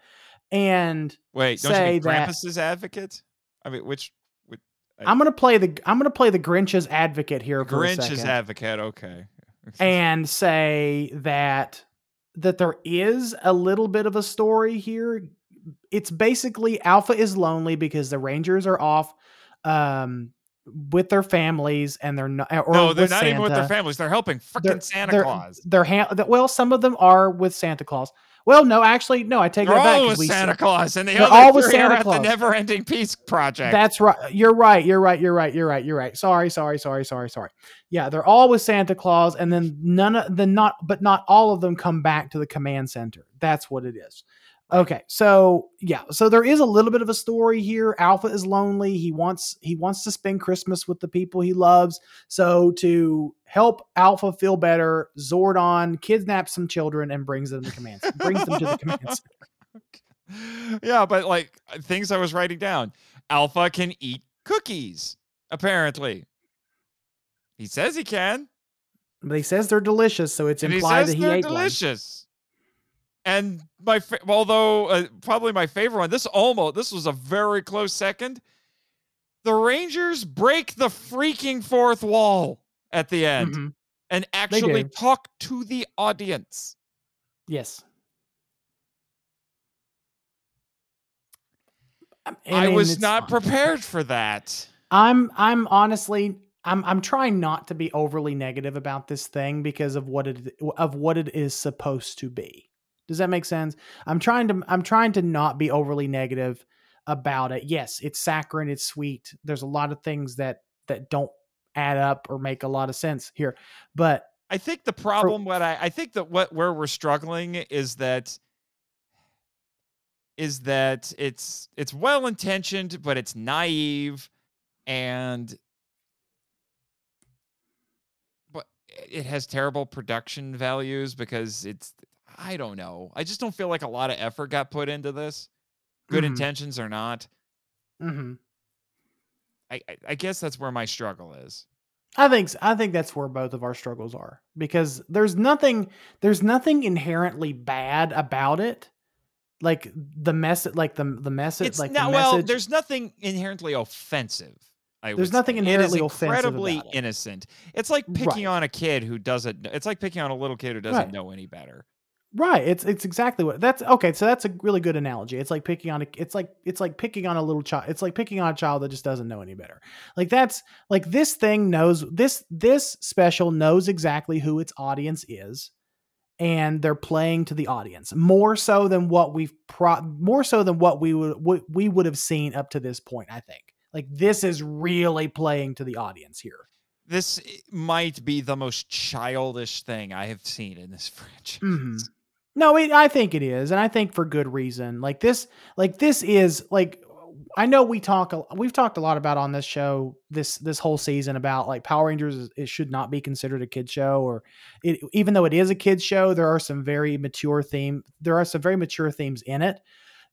Speaker 1: And
Speaker 5: Wait, don't you
Speaker 1: say
Speaker 5: mean
Speaker 1: that-
Speaker 5: Krampus's advocate? I mean, which which
Speaker 1: I'm gonna play the. I'm gonna play the Grinch's advocate here for a
Speaker 5: Grinch's advocate? Okay. *laughs*
Speaker 1: and say that that there is a little bit of a story here. It's basically Alpha is lonely because the Rangers are off um with their families and they're not or
Speaker 5: no, they're not even with their families. They're helping freaking Santa
Speaker 1: they're-
Speaker 5: Claus.
Speaker 1: They're ha- well, some of them are with Santa Claus. Well, no, actually, no, I take
Speaker 5: They're
Speaker 1: that back.
Speaker 5: all
Speaker 1: we
Speaker 5: Santa Claus, and the
Speaker 1: They're
Speaker 5: other
Speaker 1: all
Speaker 5: three are
Speaker 1: Santa
Speaker 5: at
Speaker 1: Claus.
Speaker 5: the Never-Ending Peace Project.
Speaker 1: That's right. You're right. You're right. You're right. You're right. You're right. You're. Sorry. Sorry. Sorry. Sorry. Yeah, they're all with Santa Claus, and then none of the not, but not all of them come back to the command center. That's what it is. Okay, so yeah, so there is a little bit of a story here. Alpha is lonely. He wants he wants to spend Christmas with the people he loves. So to help Alpha feel better, Zordon kidnaps some children and brings them to command brings them to the command center. *laughs*
Speaker 5: yeah, but like uh, things I was writing down. Alpha can eat cookies, apparently. He says he can.
Speaker 1: But he says they're delicious, so it's
Speaker 5: and he
Speaker 1: implied
Speaker 5: says
Speaker 1: that he ate one.
Speaker 5: Delicious. And my fa- although uh, probably my favorite one, this almost this was a very close second. The Rangers break the freaking fourth wall at the end.
Speaker 1: Mhm.
Speaker 5: and actually talk to the audience.
Speaker 1: Yes. I
Speaker 5: I was not
Speaker 1: fine.
Speaker 5: prepared for that.
Speaker 1: I'm I'm honestly I'm I'm trying not to be overly negative about this thing because of what it of what it is supposed to be. Does that make sense? I'm trying to I'm trying to not be overly negative about it. Yes, it's saccharine, it's sweet. There's a lot of things that that don't add up or make a lot of sense here. But
Speaker 5: I think the problem what I I think that what where we're struggling is that is that it's it's well intentioned but it's naive and but it has terrible production values because it's I don't know. I just don't feel like a lot of effort got put into this. Good
Speaker 1: Mhm.
Speaker 5: intentions or not.
Speaker 1: mhm.
Speaker 5: I, I I guess that's where my struggle is.
Speaker 1: I think I think that's where both of our struggles are because there's nothing there's nothing inherently bad about it. Like the message, like the the message,
Speaker 5: It's
Speaker 1: like
Speaker 5: not
Speaker 1: the
Speaker 5: well. There's nothing inherently offensive. I
Speaker 1: There's nothing
Speaker 5: say.
Speaker 1: inherently
Speaker 5: it is
Speaker 1: offensive
Speaker 5: incredibly
Speaker 1: about it.
Speaker 5: innocent. It's like picking
Speaker 1: Right.
Speaker 5: on a kid who doesn't. It's like picking on a little kid who doesn't
Speaker 1: Right.
Speaker 5: know any better.
Speaker 1: Right. It's it's exactly what that's okay. So that's a really good analogy. It's like picking on a it's like it's like picking on a little child. It's like picking on a child that just doesn't know any better. Like that's like this thing knows this this special knows exactly who its audience is, and they're playing to the audience more so than what we've pro more so than what we would what we would have seen up to this point. I think like this is really playing to the audience here.
Speaker 5: This might be the most childish thing I have seen in this *laughs* franchise.
Speaker 1: Mhm. No, it, I think it is, and I think for good reason. Like this, like this is like I know we talk, a- we've talked a lot about on this show this this whole season about like Power Rangers. is- It should not be considered a kid show, or it, even though it is a kid show, there are some very mature theme. There are some very mature themes in it.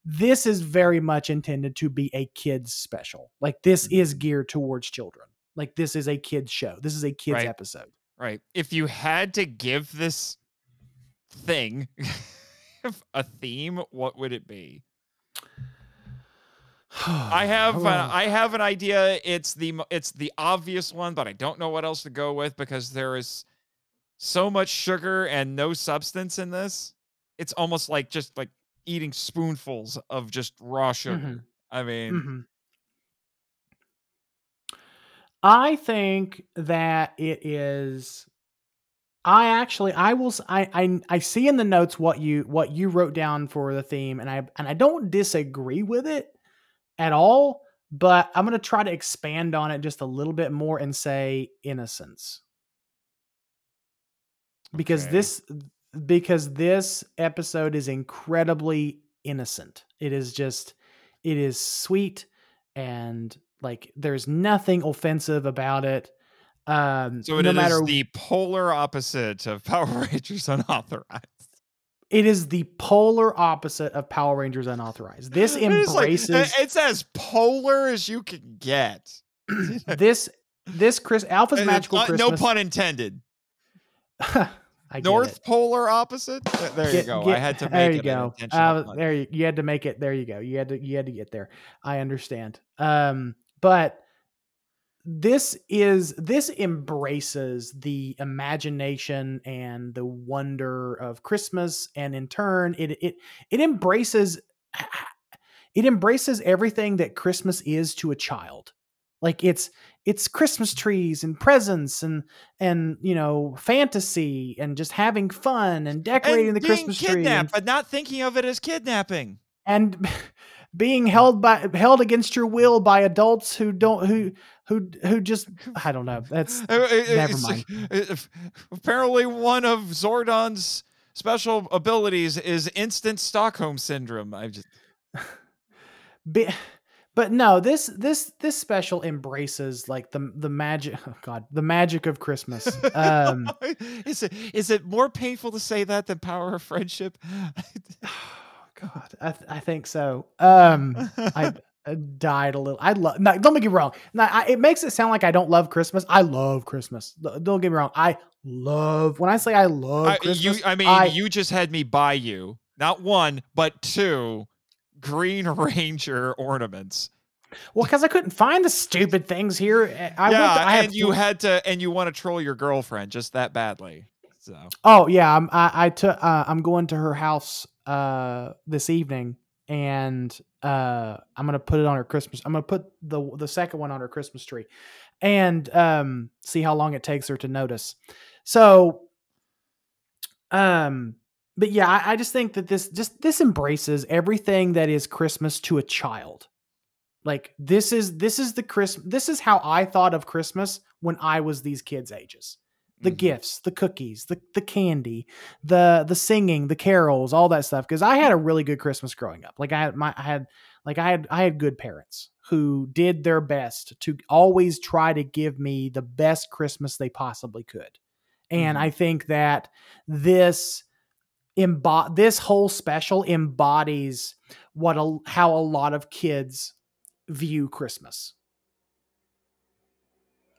Speaker 1: This is very much intended to be a kids special. Like this mm-hmm. is geared towards children. Like this is a kids show. This is a kids
Speaker 5: Right.
Speaker 1: episode.
Speaker 5: Right. If you had to give this thing *laughs* a theme, what would it be? I *sighs* have uh, I have an idea. It's the it's the obvious one, but I don't know what else to go with because there is so much sugar and no substance in this. It's almost like just like eating spoonfuls of just raw sugar.
Speaker 1: Mhm.
Speaker 5: I mean,
Speaker 1: Mhm. I think that it is. I actually, I will. I, I I see in the notes what you what you wrote down for the theme, and I and I don't disagree with it at all. But I'm going to try to expand on it just a little bit more and say innocence, because
Speaker 5: Okay.
Speaker 1: this because this episode is incredibly innocent. It is just it is sweet and like there's nothing offensive about it. Um
Speaker 5: so it
Speaker 1: no
Speaker 5: is
Speaker 1: matter
Speaker 5: the polar opposite of Power *laughs* Rangers Unauthorized.
Speaker 1: it is the polar opposite of Power Rangers Unauthorized. This *laughs*
Speaker 5: It is like-
Speaker 1: embraces
Speaker 5: it's as polar as you can get. *laughs*
Speaker 1: this this Chris Alpha's
Speaker 5: And
Speaker 1: Magical
Speaker 5: uh,
Speaker 1: Christmas.
Speaker 5: No pun intended.
Speaker 1: I get
Speaker 5: North
Speaker 1: it.
Speaker 5: polar opposite. Th- There you
Speaker 1: Get-
Speaker 5: go. I had to make
Speaker 1: there you
Speaker 5: it
Speaker 1: go. Uh, there you, you had to make it. There you go. You had to you had to get there. I understand. Um, but this is this embraces the imagination and the wonder of Christmas, and in turn, it it it embraces *sighs* it embraces everything that Christmas is to a child. Like it's it's Christmas trees and presents and and you know fantasy and just having fun and decorating
Speaker 5: and
Speaker 1: the Christmas tree and,
Speaker 5: but not thinking of it as kidnapping.
Speaker 1: and *laughs* being held by held against your will by adults who don't who who who just *laughs* I don't know. That's
Speaker 5: Uh, uh,
Speaker 1: Never mind.
Speaker 5: uh, f- Apparently, one of Zordon's special abilities is instant Stockholm syndrome. I just *laughs*
Speaker 1: Be, but no, this this this special embraces like the the magic. Oh God, the magic of Christmas. *laughs* Um,
Speaker 5: is it is it more painful to say that than power of friendship? *sighs*
Speaker 1: God, I th- I think so. Um, I died a little. I love. No, don't make me wrong. I, it makes it sound like I don't love Christmas. I love Christmas. Don't get me wrong. I love when I say I love
Speaker 5: I,
Speaker 1: Christmas.
Speaker 5: you, I mean,
Speaker 1: I-
Speaker 5: you just had me buy you not one but two Green *laughs* Ranger ornaments
Speaker 1: Well, because I couldn't find the stupid things here. I
Speaker 5: yeah,
Speaker 1: to, I
Speaker 5: and you had to, and you want to troll your girlfriend just that badly. So
Speaker 1: Oh yeah, I'm I, I took uh, I'm going to her house uh this evening and uh I'm gonna put it on her Christmas. I'm gonna put the the second one on her Christmas tree and um see how long it takes her to notice. So um but yeah, I, I just think that this just this embraces everything that is Christmas to a child. Like this is this is the Christmas this is how I thought of Christmas when I was these kids' ages the
Speaker 5: Mhm.
Speaker 1: gifts, the cookies, the the candy, the the singing, the carols, all that stuff. Because I had a really good Christmas growing up. Like I had my I had like I had I had good parents who did their best to always try to give me the best Christmas they possibly could. And
Speaker 5: Mhm.
Speaker 1: I think that this embo- this whole special embodies what a, how a lot of kids view Christmas.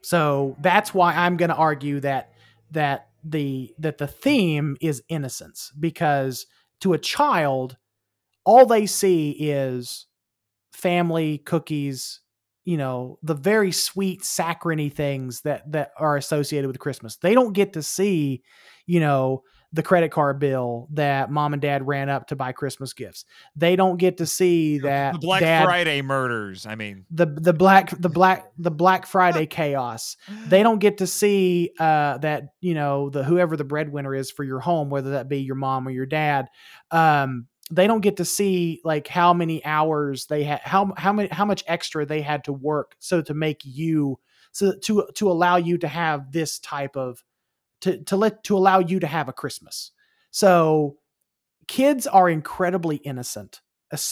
Speaker 1: So that's why I'm going to argue that that the that the theme is innocence because to a child all they see is family cookies you know the very sweet saccharine things that that are associated with christmas. They don't get to see you know the credit card bill that mom and dad ran up to buy christmas gifts. They don't get to see that
Speaker 5: the Black
Speaker 1: dad
Speaker 5: Friday murders. I mean,
Speaker 1: the the black the black the black friday *laughs* chaos. They don't get to see uh that you know the whoever the breadwinner is for your home whether that be your mom or your dad. Um they don't get to see like how many hours they had how how many how much extra they had to work so to make you so to to allow you to have this type of to to let to allow you to have a christmas. So kids are incredibly innocent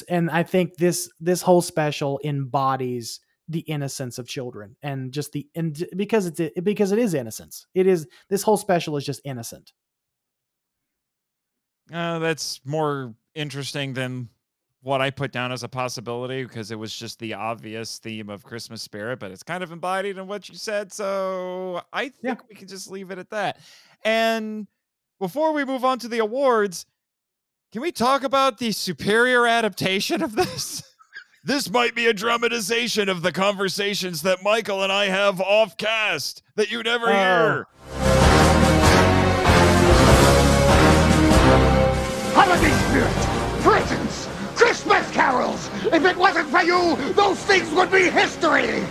Speaker 1: and i think this this whole special embodies the innocence of children and just the and because it's because it is innocence. It is this whole special is just innocent.
Speaker 5: Uh, that's more interesting than what I put down as a possibility because it was just the obvious theme of Christmas spirit, but it's kind of embodied in what you said. So I think
Speaker 1: Yeah.
Speaker 5: we can just leave it at that. And before we move on to the awards, can we talk about the superior adaptation of this? *laughs*
Speaker 7: This might be a dramatization of the conversations that Michael and I have off cast that you never
Speaker 1: Oh.
Speaker 7: hear.
Speaker 8: Holiday spirit, carols. If it wasn't for you, those things would be history.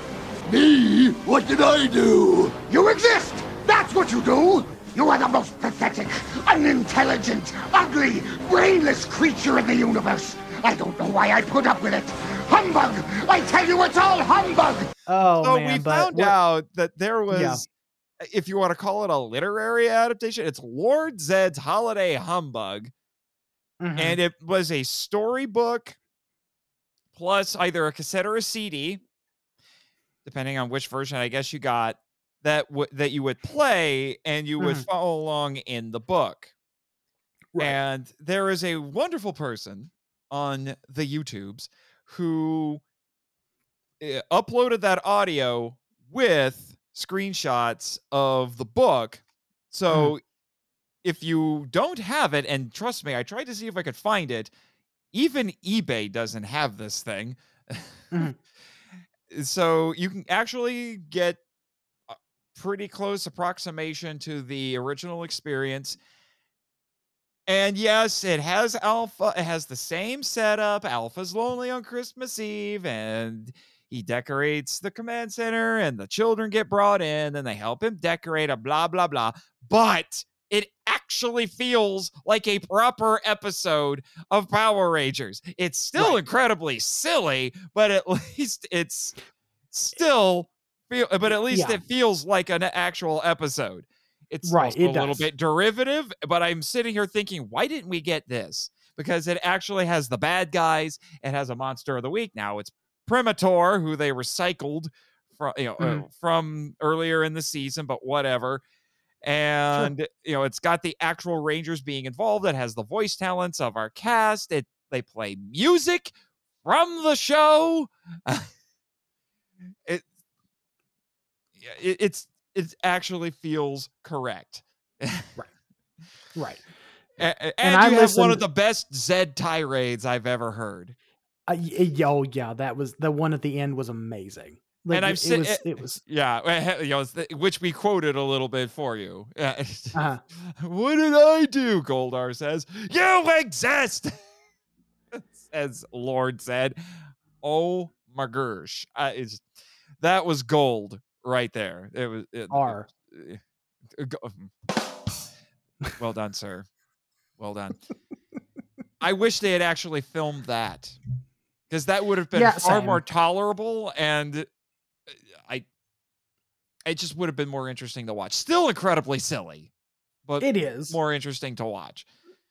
Speaker 7: Me? What did I do?
Speaker 8: You exist. That's what you do. You are the most pathetic, unintelligent, ugly, brainless creature in the universe. I don't know why I put up with it. Humbug! I tell you, it's all humbug.
Speaker 1: oh
Speaker 5: so
Speaker 1: man
Speaker 5: we
Speaker 1: but
Speaker 5: found
Speaker 1: we're-
Speaker 5: out that there was,
Speaker 1: Yeah.
Speaker 5: if you want to call it a literary adaptation, it's Lord Zedd's Holiday Humbug.
Speaker 1: Mhm.
Speaker 5: and it was a storybook plus either a cassette or a CD, depending on which version I guess you got that w- that you would play and you would
Speaker 1: Mhm.
Speaker 5: follow along in the book.
Speaker 1: Right.
Speaker 5: And there is a wonderful person on the YouTubes who uh, uploaded that audio with screenshots of the book. So if you don't have it, and trust me, I tried to see if I could find it, even eBay doesn't have this thing.
Speaker 1: Mhm. *laughs*
Speaker 5: so you can actually get a pretty close approximation to the original experience. And yes, it has Alpha. It has the same setup. Alpha's lonely on Christmas Eve, and he decorates the command center, and the children get brought in, and they help him decorate a blah blah blah. But it actually feels like a proper episode of Power Rangers. It's still incredibly silly, but at *laughs* least it's still feel. But at least
Speaker 1: Yeah.
Speaker 5: it feels like an actual episode. It's
Speaker 1: Right, it
Speaker 5: a little bit derivative, but I'm sitting here thinking, why didn't we get this? Because it actually has the bad guys. It has a monster of the week. Now it's Primator, who they recycled from you know uh,
Speaker 1: Mhm.
Speaker 5: from earlier in the season, but whatever. And you know, it's got the actual Rangers being involved. It has the voice talents of our cast. It they play music from the show. *laughs* it, it it's it actually feels correct.
Speaker 1: right *laughs*
Speaker 5: A- a- And,
Speaker 1: And I
Speaker 5: you have one of the best Zedd tirades I've ever heard.
Speaker 1: Uh, oh yeah, that was the one at the end was amazing. Like,
Speaker 5: And I've
Speaker 1: it, it was
Speaker 5: eh,
Speaker 1: it was
Speaker 5: Yeah, eh, you know, which we quoted a little bit for you. Yeah. *laughs*
Speaker 1: uh,
Speaker 5: what did I do? Goldar says, You exist, *laughs* as Lord Zedd. Oh my gosh. Uh, it's, that was gold right there. It was it,
Speaker 1: R.
Speaker 5: go- well done, sir. Well done. I wish they had actually filmed that because that would have been
Speaker 1: Yeah,
Speaker 5: far
Speaker 1: same.
Speaker 5: more tolerable and it just would have been more interesting to watch. Still incredibly silly, but
Speaker 1: it is
Speaker 5: more interesting to watch.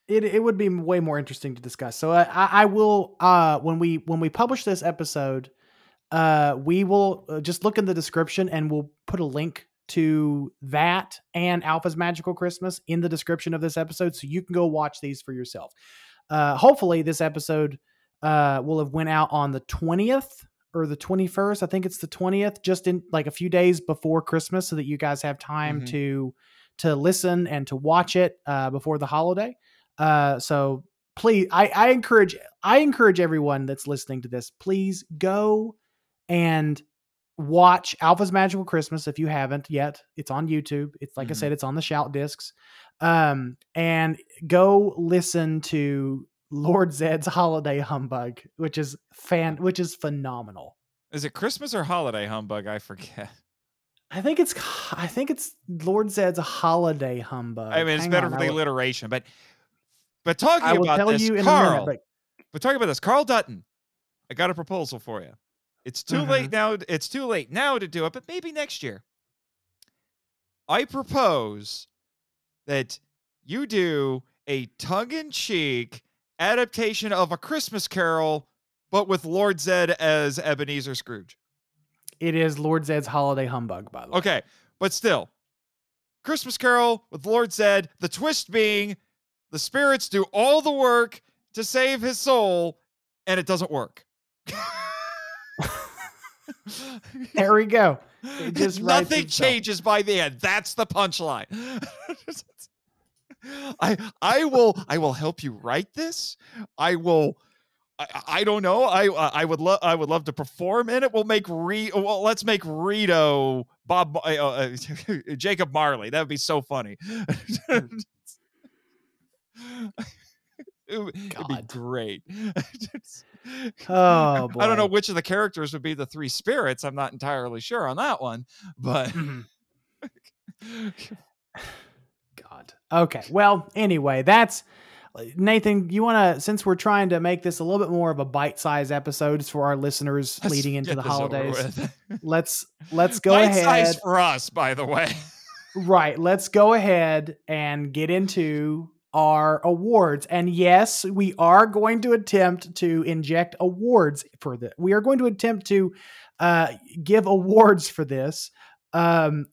Speaker 1: it it would be way more interesting to discuss. So I I will uh when we when we publish this episode, uh we will uh, just look in the description and we'll put a link to that and Alpha's Magical Christmas in the description of this episode so you can go watch these for yourself. Uh hopefully this episode uh will have went out on the 20th or the 21st. I think it's the 20th just in like a few days before Christmas so that you guys have time
Speaker 5: Mhm.
Speaker 1: to to listen and to watch it uh before the holiday. Uh, so please, I, I encourage, I encourage everyone that's listening to this, please go and watch Alpha's Magical Christmas if you haven't yet. It's on YouTube. It's like I
Speaker 5: Mhm.
Speaker 1: said, it's on the shout discs. Um, and go listen to Lord Zedd's Holiday Humbug, which is fan, which is phenomenal.
Speaker 5: Is it Christmas or holiday humbug? I forget.
Speaker 1: I think it's, I think it's Lord Zedd's Holiday Humbug.
Speaker 5: I mean, it's
Speaker 1: Hang
Speaker 5: better
Speaker 1: on,
Speaker 5: for the
Speaker 1: will-
Speaker 5: alliteration, but but talking
Speaker 1: I will
Speaker 5: about
Speaker 1: tell
Speaker 5: this,
Speaker 1: you in
Speaker 5: Carl,
Speaker 1: minute, but
Speaker 5: But talking about this, Carl Dutton, I got a proposal for you. It's too
Speaker 1: Mm-hmm.
Speaker 5: late now. It's too late now to do it, but maybe next year. I propose that you do a tongue-in-cheek adaptation of a Christmas Carol, but with Lord Zedd as Ebenezer Scrooge.
Speaker 1: it is Lord Zedd's Holiday Humbug, by the way.
Speaker 5: Okay, but still, Christmas Carol with Lord Zed. The twist being, the spirits do all the work to save his soul, and it doesn't work. *laughs*
Speaker 1: There we go. *laughs*
Speaker 5: Nothing changes by the end. That's the punchline. *laughs* I I will I will help you write this. I will. I, I don't know. I I would love I would love to perform in it. We'll make Re. Well, let's make Rito Bob uh, uh, *laughs* Jacob Marley. That would be so funny. *laughs* it would it'd be great. *laughs*
Speaker 1: Oh, boy.
Speaker 5: I don't know which of the characters would be the three spirits. I'm not entirely sure on that one, but
Speaker 1: Mhm. God. Okay. Well, anyway, that's Nathan. You want to, since we're trying to make this a little bit more of a bite-sized episodes for our listeners
Speaker 5: Let's
Speaker 1: leading into the holidays, *laughs* let's let's go ahead.
Speaker 5: for us, by the way.
Speaker 1: Right. Let's go ahead and get into our awards. And yes, we are going to attempt to inject awards for this. We are going to attempt to uh, give awards for this. Um,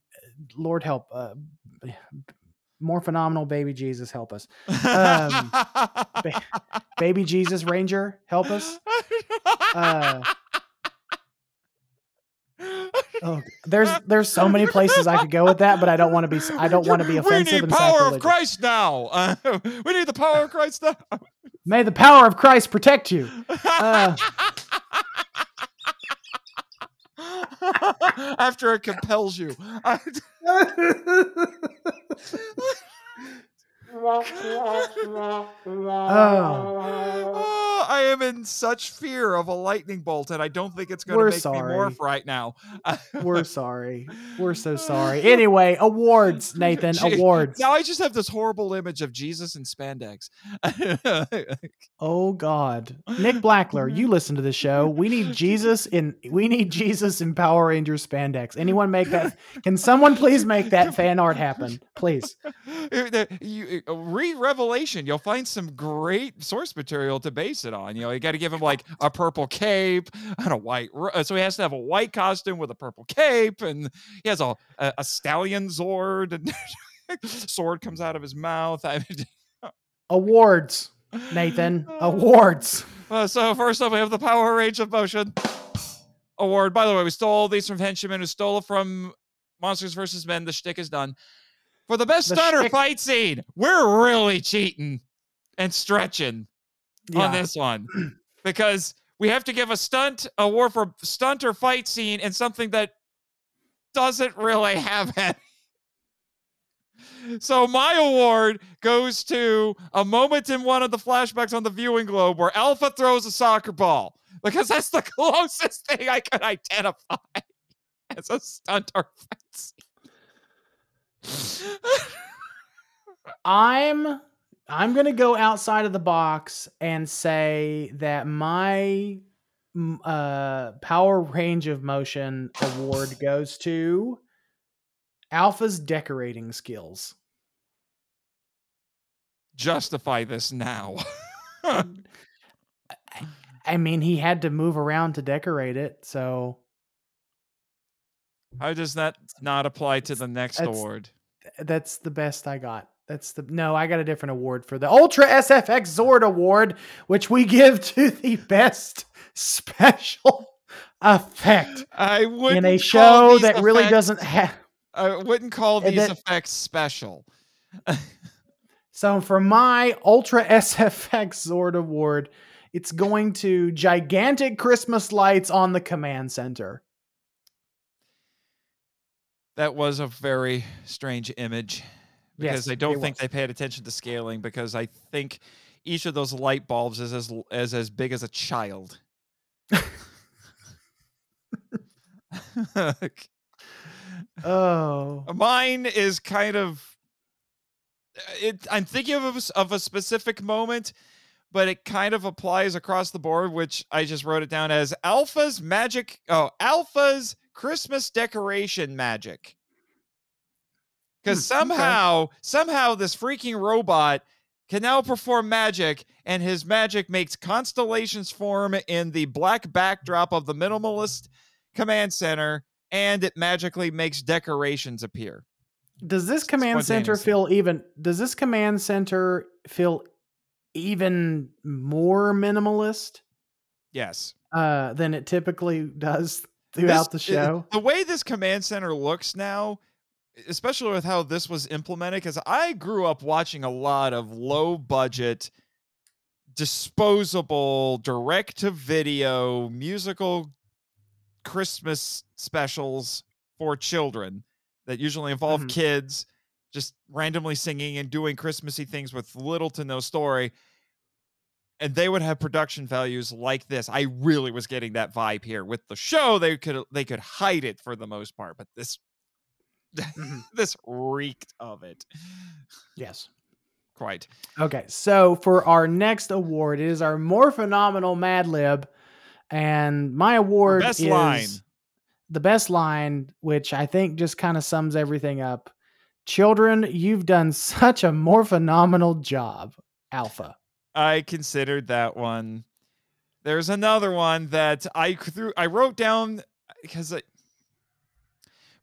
Speaker 1: Lord help. Uh, more phenomenal baby Jesus help us. Um, *laughs* Baby Jesus Ranger help us. Uh, oh, there's there's so many places I could go with that, but I don't want to be I don't want to be offensive
Speaker 5: We need power of. Christ now. Uh, *laughs* we need the power of Christ now.
Speaker 1: May the power of Christ protect you. *laughs* Uh, *laughs*
Speaker 5: After it compels you. *laughs* *laughs*
Speaker 1: oh,
Speaker 5: Oh, I am in such fear of a lightning bolt, and I don't think it's going to make me
Speaker 1: sorry.
Speaker 5: morph right now.
Speaker 1: we're sorry. We're so sorry. *laughs* Anyway, awards, Nathan.
Speaker 5: Gee,
Speaker 1: Awards.
Speaker 5: Now I just have this horrible image of Jesus in spandex. *laughs*
Speaker 1: Oh God, Nick Blackler, you listen to the show. We need Jesus in. We need Jesus in Power Rangers spandex. Anyone make that? Can someone please make that fan art happen, please? *laughs*
Speaker 5: The- you uh, read Revelation, you'll find some great source material to base it on. You know, you got to give him like a purple cape and a white. uh, So he has to have a white costume with a purple cape, and he has a a, a stallion Zord, and *laughs* sword comes out of his mouth. I mean, *laughs*
Speaker 1: Awards, Nathan. *laughs* Awards.
Speaker 5: Uh, so first up, we have the Power Range of Motion award. By the way, we stole these from Henshin Men, who stole it from Monsters vs. Men. The shtick is done. For the best
Speaker 1: The shtick-
Speaker 5: fight scene, we're really cheating and stretching on this one *clears throat* because we have to give a stunt a award for stunt or fight scene and something that doesn't really have *laughs* any. So my award goes to a moment in one of the flashbacks on the viewing globe where Alpha throws a soccer ball because that's the *laughs* closest thing I could identify *laughs* as a stunt or fight scene.
Speaker 1: I'm I'm gonna go outside of the box and say that my uh, Power Range of Motion award goes to Alpha's decorating skills.
Speaker 5: Justify this now. *laughs*
Speaker 1: I mean, he had to move around to decorate it, so
Speaker 5: How does that not apply to the next
Speaker 1: That's-
Speaker 5: award?
Speaker 1: that's the best I got. That's the no, I got a different award for the Ultra SFX Zord Award, which we give *laughs* to the best special effect
Speaker 5: I wouldn't
Speaker 1: in a show that really doesn't have. *laughs*
Speaker 5: I wouldn't call these
Speaker 1: that-
Speaker 5: effects special.
Speaker 1: So for my Ultra SFX Zord Award, it's going to gigantic Christmas lights on the command center.
Speaker 5: That was a very strange image because
Speaker 1: Yes,
Speaker 5: I don't think
Speaker 1: was.
Speaker 5: they paid attention to scaling because I think each of those light bulbs is as as, as big as a child. *laughs*
Speaker 1: Oh,
Speaker 5: Mine is kind of it I'm thinking of a, of a specific moment but it kind of applies across the board which I just wrote it down as Alpha's magic oh Alpha's Christmas decoration magic. Cuz
Speaker 1: Hmm, okay.
Speaker 5: somehow somehow this freaking robot can now perform magic and his magic makes constellations form in the black backdrop of the minimalist command center and it magically makes decorations appear.
Speaker 1: does this command center feel even? Does this command center feel even more minimalist
Speaker 5: Yes.
Speaker 1: uh, than it typically does throughout
Speaker 5: This-
Speaker 1: the show?
Speaker 5: The way this command center looks now, especially with how this was implemented, because I grew up watching a lot of low budget, disposable, direct to video musical Christmas specials for children that usually involve
Speaker 1: Mhm.
Speaker 5: kids just randomly singing and doing Christmassy things with little to no story. And they would have production values like this. I really was getting that vibe here. With the show, they could they could hide it for the most part, but this
Speaker 1: Mhm. *laughs*
Speaker 5: this reeked of it.
Speaker 1: Yes.
Speaker 5: Quite.
Speaker 1: Okay, so for our next award, it is our more phenomenal Mad Lib, and my award
Speaker 5: best
Speaker 1: is
Speaker 5: line.
Speaker 1: the best line, which I think just kind of sums everything up. Children, you've done such a more phenomenal job, Alpha.
Speaker 5: I considered that one. There's another one that I threw. I wrote down because it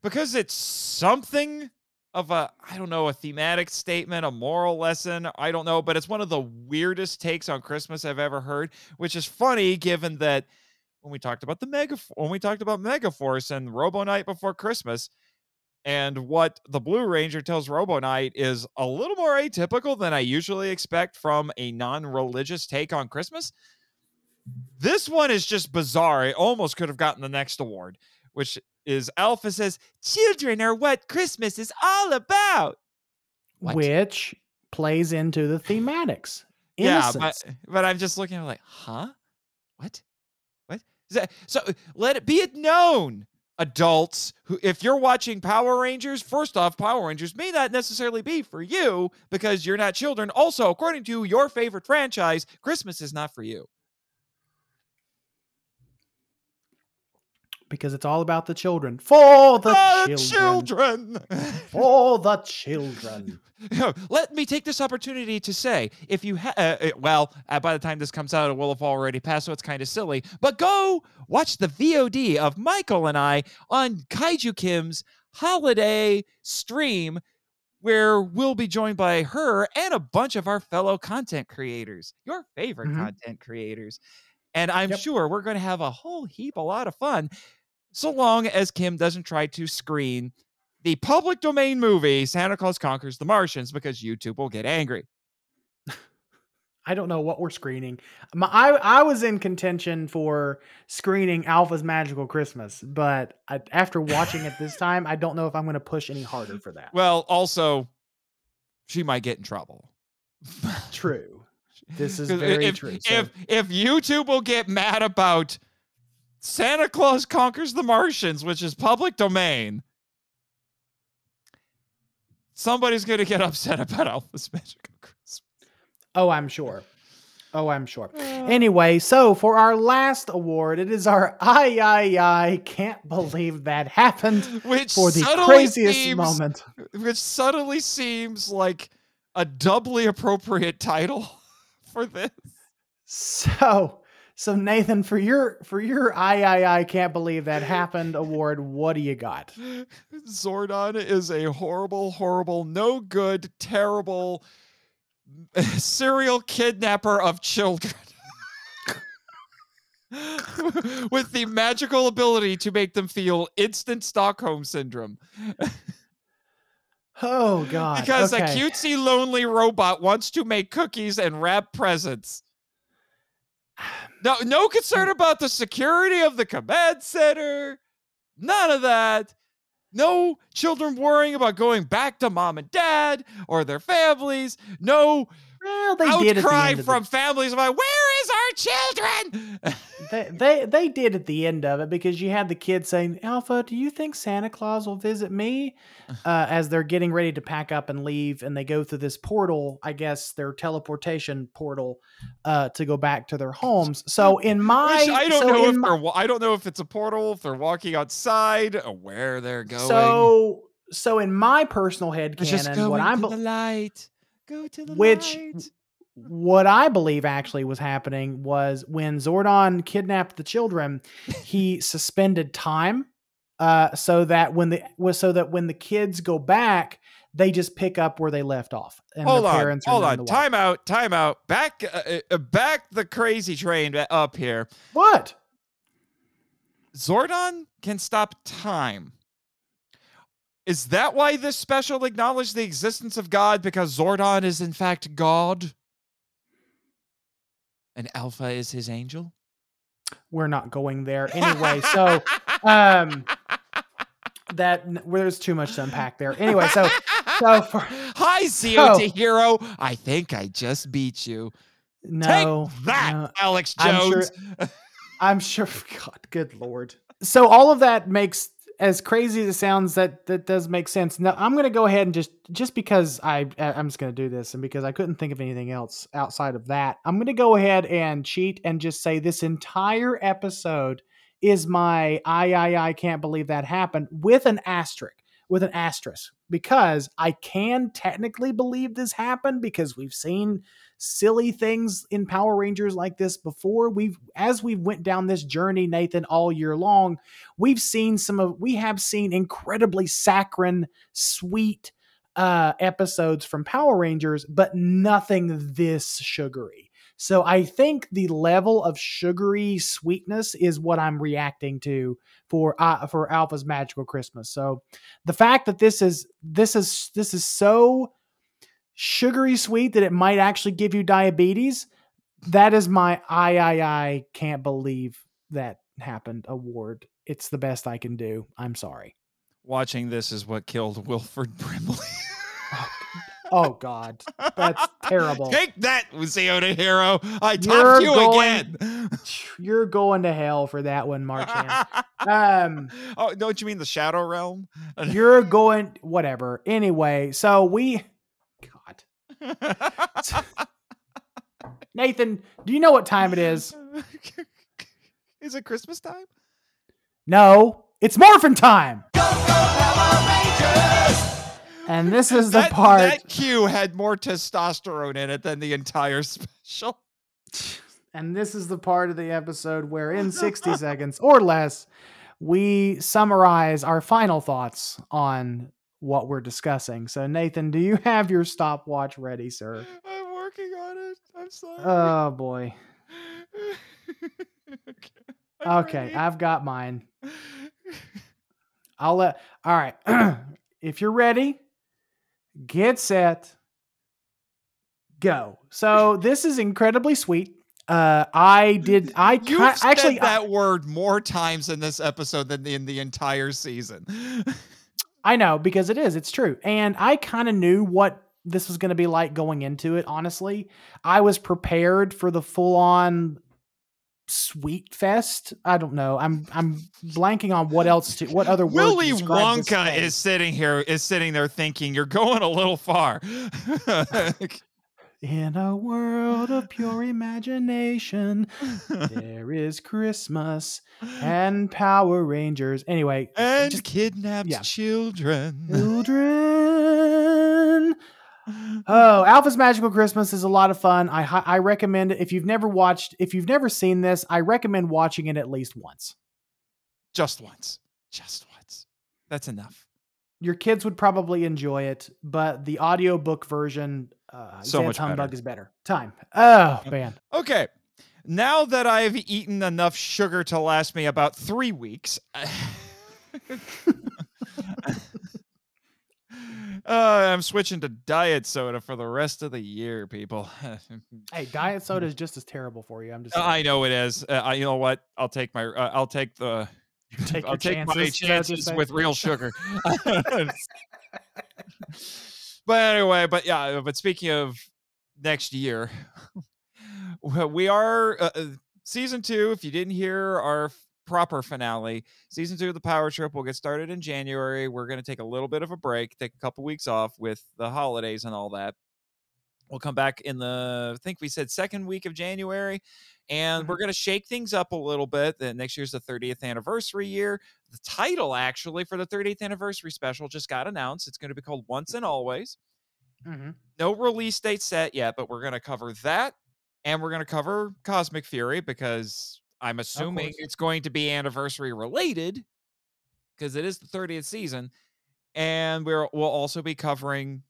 Speaker 5: because it's something of a I don't know a thematic statement, a moral lesson. I don't know, but it's one of the weirdest takes on Christmas I've ever heard. Which is funny given that when we talked about the mega when we talked about Megaforce and Robo Knight before Christmas. And what the Blue Ranger tells Robo Knight is a little more atypical than I usually expect from a non religious take on Christmas. This one is just bizarre. It almost could have gotten the next award, which is Alpha says, Children are what Christmas is all about. What?
Speaker 1: Which plays into the thematics. *laughs*
Speaker 5: Yeah, but, but I'm just looking at it like, huh? What? What? Is that, so let it be it known, adults, who if you're watching Power Rangers, first off, Power Rangers may not necessarily be for you because you're not children. Also, according to your favorite franchise, Christmas is not for you.
Speaker 1: Because it's all about the children. For the
Speaker 5: Ah,
Speaker 1: children.
Speaker 5: children.
Speaker 1: For the children. *laughs*
Speaker 5: Let me take this opportunity to say, if you ha- uh, uh, well, uh, by the time this comes out, it will have already passed, so it's kind of silly. But go watch the VOD of Michael and I on Kaiju Kim's holiday stream, where we'll be joined by her and a bunch of our fellow content creators, your favorite
Speaker 1: Mhm.
Speaker 5: content creators. And I'm
Speaker 1: Yep.
Speaker 5: sure we're going to have a whole heap, a lot of fun, so long as Kim doesn't try to screen the public domain movie Santa Claus Conquers the Martians because YouTube will get angry.
Speaker 1: I don't know what we're screening. My, I I was in contention for screening Alpha's Magical Christmas, but I, after watching it this time, I don't know if I'm going to push any harder for that.
Speaker 5: Well, also, she might get in trouble.
Speaker 1: True. *laughs* This is very
Speaker 5: if,
Speaker 1: true. So-
Speaker 5: If if YouTube will get mad about Santa Claus conquers the Martians, which is public domain, somebody's going to get *laughs* upset about Alpha's Magical Christmas.
Speaker 1: Oh, I'm sure. Oh, I'm sure. *sighs* Anyway, so for our last award, it is our I I I can't believe that happened *laughs*
Speaker 5: Which
Speaker 1: for the craziest
Speaker 5: seems-
Speaker 1: moment.
Speaker 5: Which subtly seems like a doubly appropriate title *laughs* for this.
Speaker 1: So, so Nathan, for your for your I I I can't believe that happened award, what do you got?
Speaker 5: Zordon is a horrible, horrible, no good, terrible *laughs* serial kidnapper of children. *laughs* With the magical ability to make them feel instant Stockholm syndrome. *laughs*
Speaker 1: Oh God!
Speaker 5: Because
Speaker 1: okay.
Speaker 5: a cutesy, lonely robot wants to make cookies and wrap presents. No, no concern about the security of the command center. None of that. No children worrying about going back to mom and dad or their families. No
Speaker 1: well, they did the
Speaker 5: outcry
Speaker 1: end of the-
Speaker 5: from families about where is our children? *laughs*
Speaker 1: they, they they did at the end of it because you had the kid saying, "Alpha, do you think Santa Claus will visit me?" *laughs* Uh, as they're getting ready to pack up and leave, and they go through this portal, I guess their teleportation portal, uh, to go back to their homes. So *laughs* in my,
Speaker 5: Which I don't
Speaker 1: so
Speaker 5: know if
Speaker 1: my-
Speaker 5: they're. I don't know if it's a portal, if they're walking outside, or where they're going.
Speaker 1: so so in my personal head canon, what I'm
Speaker 5: the light. Go to the
Speaker 1: Which-
Speaker 5: light.
Speaker 1: what I believe actually was happening was when Zordon kidnapped the children, he *laughs* suspended time, uh, so that when the was so that when the kids go back, they just pick up where they left off, and
Speaker 5: hold
Speaker 1: the parents are
Speaker 5: hold on. Time out, time out. Back, uh, uh, back the crazy train up here.
Speaker 1: What?
Speaker 5: Zordon can stop time. Is that why this special acknowledged the existence of God? Because Zordon is in fact God, and Alpha is his angel.
Speaker 1: We're not going there *laughs* anyway. So, um, that there's too much to unpack there. Anyway, so so for *laughs*
Speaker 5: Hi, CO
Speaker 1: so-
Speaker 5: to Hero. I think I just beat you.
Speaker 1: no
Speaker 5: Take that,
Speaker 1: no.
Speaker 5: Alex
Speaker 1: I'm sure-
Speaker 5: Jones. *laughs*
Speaker 1: I'm sure. God, good lord. So all of that makes as crazy as it sounds. That that does make sense. Now I'm going to go ahead and just just because I I'm just going to do this and because I couldn't think of anything else outside of that, I'm going to go ahead and cheat and just say this entire episode is my I I I can't believe that happened with an asterisk with an asterisk because I can technically believe this happened because we've seen silly things in Power Rangers like this before. We've as we went down this journey, Nathan, all year long, we've seen some of we have seen incredibly saccharine, sweet uh episodes from Power Rangers, but nothing this sugary. So I think the level of sugary sweetness is what I'm reacting to for uh, for Alpha's Magical Christmas. So the fact that this is this is this is so sugary sweet that it might actually give you diabetes, that is my I I I can't believe that happened award. It's the best I can do. I'm sorry.
Speaker 5: Watching this is what killed Wilford Brimley. *laughs*
Speaker 1: Oh God, that's *laughs* terrible.
Speaker 5: Take that, to Hero. I topped you
Speaker 1: going-
Speaker 5: again. *laughs*
Speaker 1: You're going to hell for that one, Marchand. *laughs* Um,
Speaker 5: oh, don't you mean the Shadow Realm?
Speaker 1: you're going whatever. Anyway, so we, God, Nathan, do you know what time it is?
Speaker 5: is it Christmas time?
Speaker 1: No, it's morphin time. And this is *laughs* the
Speaker 5: that,
Speaker 1: part.
Speaker 5: that cue had more testosterone in it than the entire *laughs* special.
Speaker 1: And this is the part of the episode where, in *laughs* 60 seconds or less, we summarize our final thoughts on what we're discussing. So, Nathan, do you have your stopwatch ready, sir?
Speaker 5: I'm working on it. I'm sorry.
Speaker 1: Oh, boy.
Speaker 5: okay.
Speaker 1: Okay. I've got mine. I'll let. All right. *clears throat* if you're ready, get set, go. So this is incredibly sweet. Uh, I did. I
Speaker 5: You've
Speaker 1: ki-
Speaker 5: said
Speaker 1: actually. I-
Speaker 5: that word more times in this episode than in the entire season. *laughs*
Speaker 1: I know because it is. It's true. And I kind of knew what this was going to be like going into it, honestly. I was prepared for the full on sweet fest. I don't know. I'm I'm blanking on what else to what other
Speaker 5: Willy Wonka is sitting here, is sitting there thinking, "You're going a little far." *laughs*
Speaker 1: in a world of pure imagination. there is Christmas and Power Rangers. Anyway,
Speaker 5: and
Speaker 1: just
Speaker 5: kidnapped
Speaker 1: yeah.
Speaker 5: children.
Speaker 1: children. Oh, Alpha's Magical Christmas is a lot of fun. I I recommend it if you've never watched, if you've never seen this, I recommend watching it at least once.
Speaker 5: Just once, just once. That's enough.
Speaker 1: Your kids would probably enjoy it, but the audiobook version, uh,
Speaker 5: So much
Speaker 1: Humbug
Speaker 5: better.
Speaker 1: is better. Time. Oh man.
Speaker 5: Okay. Now that I've eaten enough sugar to last me about three weeks, *laughs* *laughs* *laughs* uh, I'm switching to diet soda for the rest of the year, people. *laughs*
Speaker 1: Hey, diet soda is just as terrible for you. I'm just. saying.
Speaker 5: I know it is. Uh, I, you know what? I'll take my. Uh, I'll take the. *laughs*
Speaker 1: Take
Speaker 5: I'll take my
Speaker 1: chances, is that what you're
Speaker 5: chances with real sugar. but anyway, but yeah. But speaking of next year, we are uh, uh, season two. If you didn't hear our proper finale, season two of the Power Trip will get started in January. We're going to take a little bit of a break, take a couple weeks off with the holidays and all that. We'll come back in the, I think we said second week of January, and we're going to shake things up a little bit. That next year's the 30th anniversary year. The title, actually, for the 30th anniversary special just got announced. It's going to be called Once and Always.
Speaker 1: Mhm.
Speaker 5: No release date set yet, but we're going to cover that, and we're going to cover Cosmic Fury because I'm assuming it's going to be anniversary related because it is the 30th season, and we're we'll also be covering.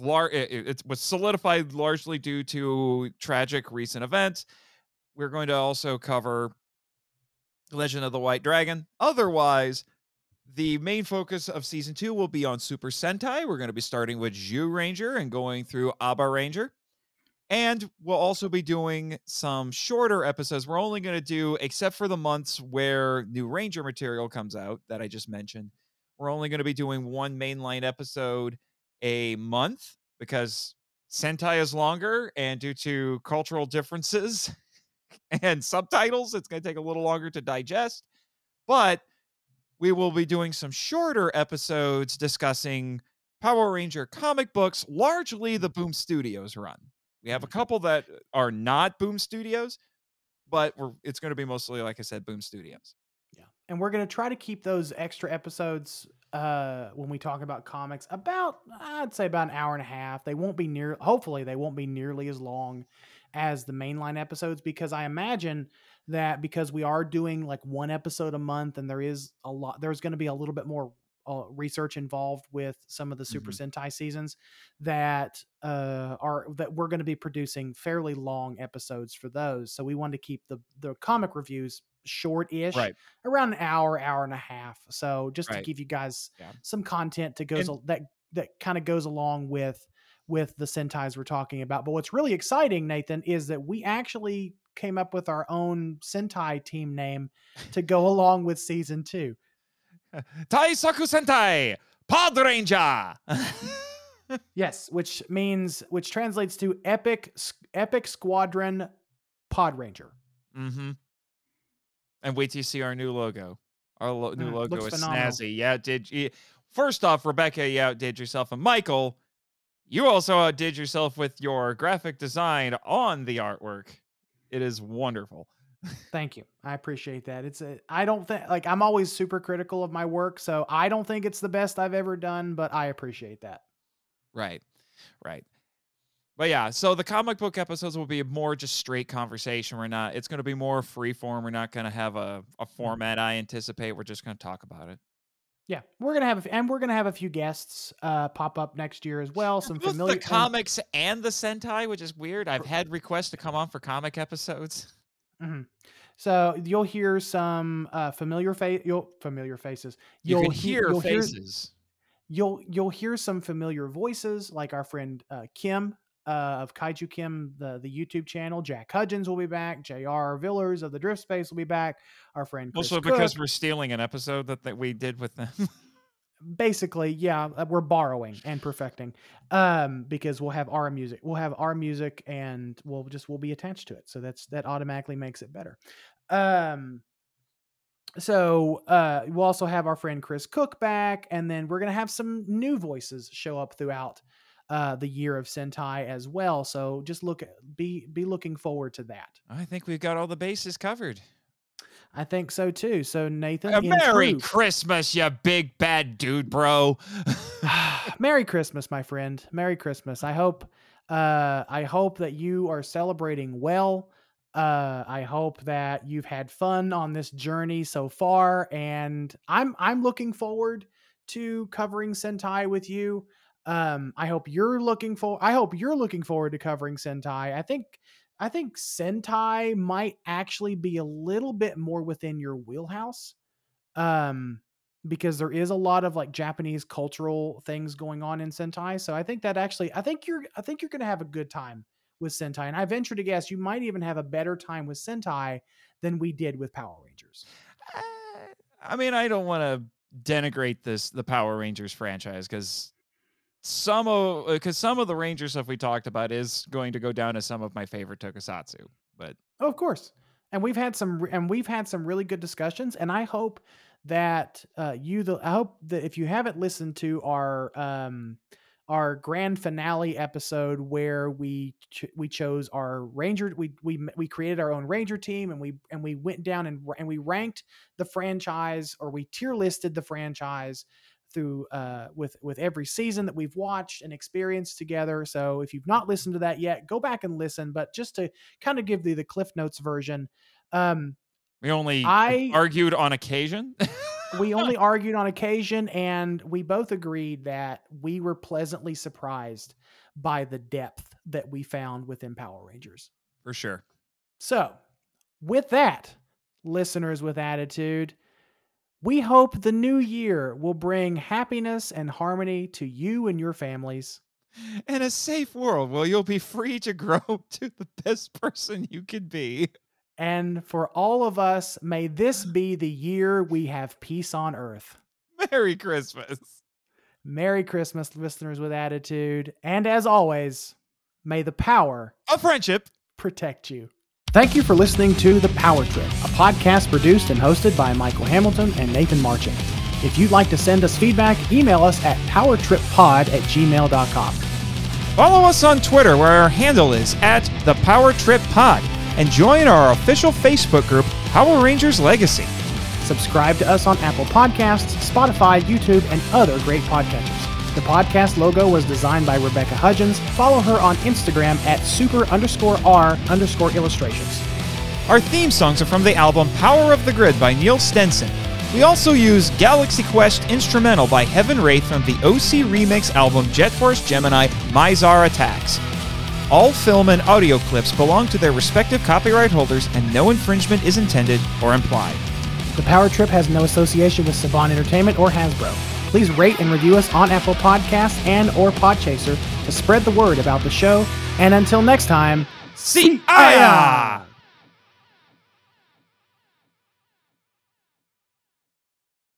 Speaker 5: lar- It was solidified largely due to tragic recent events. We're going to also cover Legend of the White Dragon. Otherwise, the main focus of season two will be on Super Sentai. We're going to be starting with Zyuranger and going through Abaranger. And we'll also be doing some shorter episodes. We're only going to do, except for the months where new Ranger material comes out that I just mentioned, we're only going to be doing one mainline episode a month because Sentai is longer. And due to cultural differences *laughs* and subtitles, it's going to take a little longer to digest. But we will be doing some shorter episodes discussing Power Ranger comic books, largely the Boom Studios run. We have a couple that are not Boom Studios, but we're, it's going to be mostly, like I said, Boom Studios.
Speaker 1: Yeah. And we're going to try to keep those extra episodes uh when we talk about comics about I'd say about an hour and a half. They won't be near hopefully they won't be nearly as long as the mainline episodes because I imagine that because we are doing like one episode a month and there is a lot there's going to be a little bit more uh, research involved with some of the Super Sentai seasons that uh are that we're going to be producing fairly long episodes for those. So we wanted to keep the the comic reviews short-ish
Speaker 5: Right.
Speaker 1: around an hour, hour and a half. So just to give you guys
Speaker 5: Yeah.
Speaker 1: some content to goes
Speaker 5: And-
Speaker 1: that that kind of goes along with with the Sentais we're talking about. But what's really exciting, Nathan, is that we actually came up with our own Sentai team name to go along with season two. *laughs*
Speaker 5: Taisaku Sentai, Pod Ranger. *laughs*
Speaker 1: Yes, which means which translates to epic epic squadron pod ranger.
Speaker 5: mm-hmm. And wait till you see our new logo. Our lo- new
Speaker 1: Mm,
Speaker 5: logo is
Speaker 1: phenomenal.
Speaker 5: snazzy. Yeah, did you? First off, Rebecca, you outdid yourself, and Michael, you also outdid yourself with your graphic design on the artwork. It is wonderful.
Speaker 1: Thank you. I appreciate that. It's a, I don't think like I'm always super critical of my work, so I don't think it's the best I've ever done, but I appreciate that.
Speaker 5: Right, right. But yeah, so the comic book episodes will be more just straight conversation. We're not. It's going to be more free form. We're not going to have a, a format. I anticipate. We're just going to talk about it.
Speaker 1: Yeah, we're gonna have, a f- and we're gonna have a few guests uh, pop up next year as well. Some
Speaker 5: Both
Speaker 1: familiar
Speaker 5: the comics and the Sentai, which is weird. I've had requests to come on for comic episodes.
Speaker 1: Mhm. So you'll hear some uh, familiar face. You'll familiar faces.
Speaker 5: You
Speaker 1: You'll he-
Speaker 5: hear
Speaker 1: you'll
Speaker 5: faces.
Speaker 1: you'll you'll hear some familiar voices, like our friend uh, Kim uh, of Kaiju Kim, the the YouTube channel. Jack Hudgens will be back. Jr. Villers of the Drift Space will be back. Our friend Chris
Speaker 5: Also, because
Speaker 1: Cook.
Speaker 5: we're stealing an episode that, that we did with them. *laughs*
Speaker 1: basically yeah uh, we're borrowing and perfecting um because we'll have our music we'll have our music and we'll just we'll be attached to it. So that's that automatically makes it better. Um so uh we'll also have our friend chris cook back and then we're gonna have some new voices show up throughout uh the year of sentai as well. So just look be be looking forward to that.
Speaker 5: I think we've got all the bases covered.
Speaker 1: I think so too so nathan
Speaker 5: Uh, Merry Christmas, you big bad dude, bro. *sighs*
Speaker 1: Merry Christmas, my friend. Merry Christmas. I hope uh I hope that you are celebrating well. Uh I hope that you've had fun on this journey so far and I'm I'm looking forward to covering Sentai with you. Um I hope you're looking for I hope you're looking forward to covering Sentai. I think I think Sentai might actually be a little bit more within your wheelhouse. Um because there is a lot of like Japanese cultural things going on in Sentai. So I think that actually, I think you're, I think you're to have a good time with Sentai. And I venture to guess you might even have a better time with Sentai than we did with Power Rangers.
Speaker 5: Uh, I mean, I don't want to denigrate this the Power Rangers franchise because some of because some of the Ranger stuff we talked about is going to go down as some of my favorite tokusatsu. But
Speaker 1: Oh, of course. And we've had some, and we've had some really good discussions. And I hope that uh, you, the, I hope that if you haven't listened to our, um, our grand finale episode where we ch- we chose our ranger we we we created our own ranger team and we and we went down and and we ranked the franchise or we tier listed the franchise through uh with with every season that we've watched and experienced together so if you've not listened to that yet go back and listen but just to kind of give you the cliff notes version um
Speaker 5: we only
Speaker 1: I-
Speaker 5: argued on occasion.
Speaker 1: we only *laughs* argued on occasion and we both agreed that we were pleasantly surprised by the depth that we found within Power Rangers.
Speaker 5: For sure.
Speaker 1: So, with that, listeners with attitude, we hope the new year will bring happiness and harmony to you and your families.
Speaker 5: And a safe world where you'll be free to grow to the best person you could be.
Speaker 1: And for all of us, may this be the year we have peace on earth.
Speaker 5: Merry Christmas.
Speaker 1: Merry Christmas, listeners with attitude. And as always, may the power
Speaker 5: of friendship.
Speaker 1: protect you. Thank you for listening to The Power Trip, a podcast produced and hosted by Michael Hamilton and Nathan Marchant. If you'd like to send us feedback, email us at powertrippod at gmail.com.
Speaker 5: Follow us on Twitter where our handle is at the Power Trip Pod and join our official Facebook group, Power Rangers Legacy.
Speaker 1: Subscribe to us on Apple Podcasts, Spotify, YouTube, and other great podcatchers. The podcast logo was designed by Rebecca Hudgens. Follow her on Instagram at super underscore R underscore illustrations.
Speaker 5: Our theme songs are from the album Power of the Grid by Neil Stenson. We also use Galaxy Quest Instrumental by Heaven Wraith from the OC Remix album Jet Force Gemini Mizar Attacks. All film and audio clips belong to their respective copyright holders and no infringement is intended or implied.
Speaker 1: The Power Trip has no association with Saban Entertainment or Hasbro. Please rate and review us on Apple Podcasts and or Podchaser to spread the word about the show. And until next time,
Speaker 5: See ya!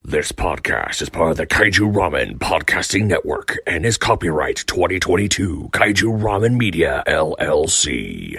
Speaker 9: This podcast is part of the Kaiju Ramen Podcasting Network and is copyright 2022 Kaiju Ramen Media LLC.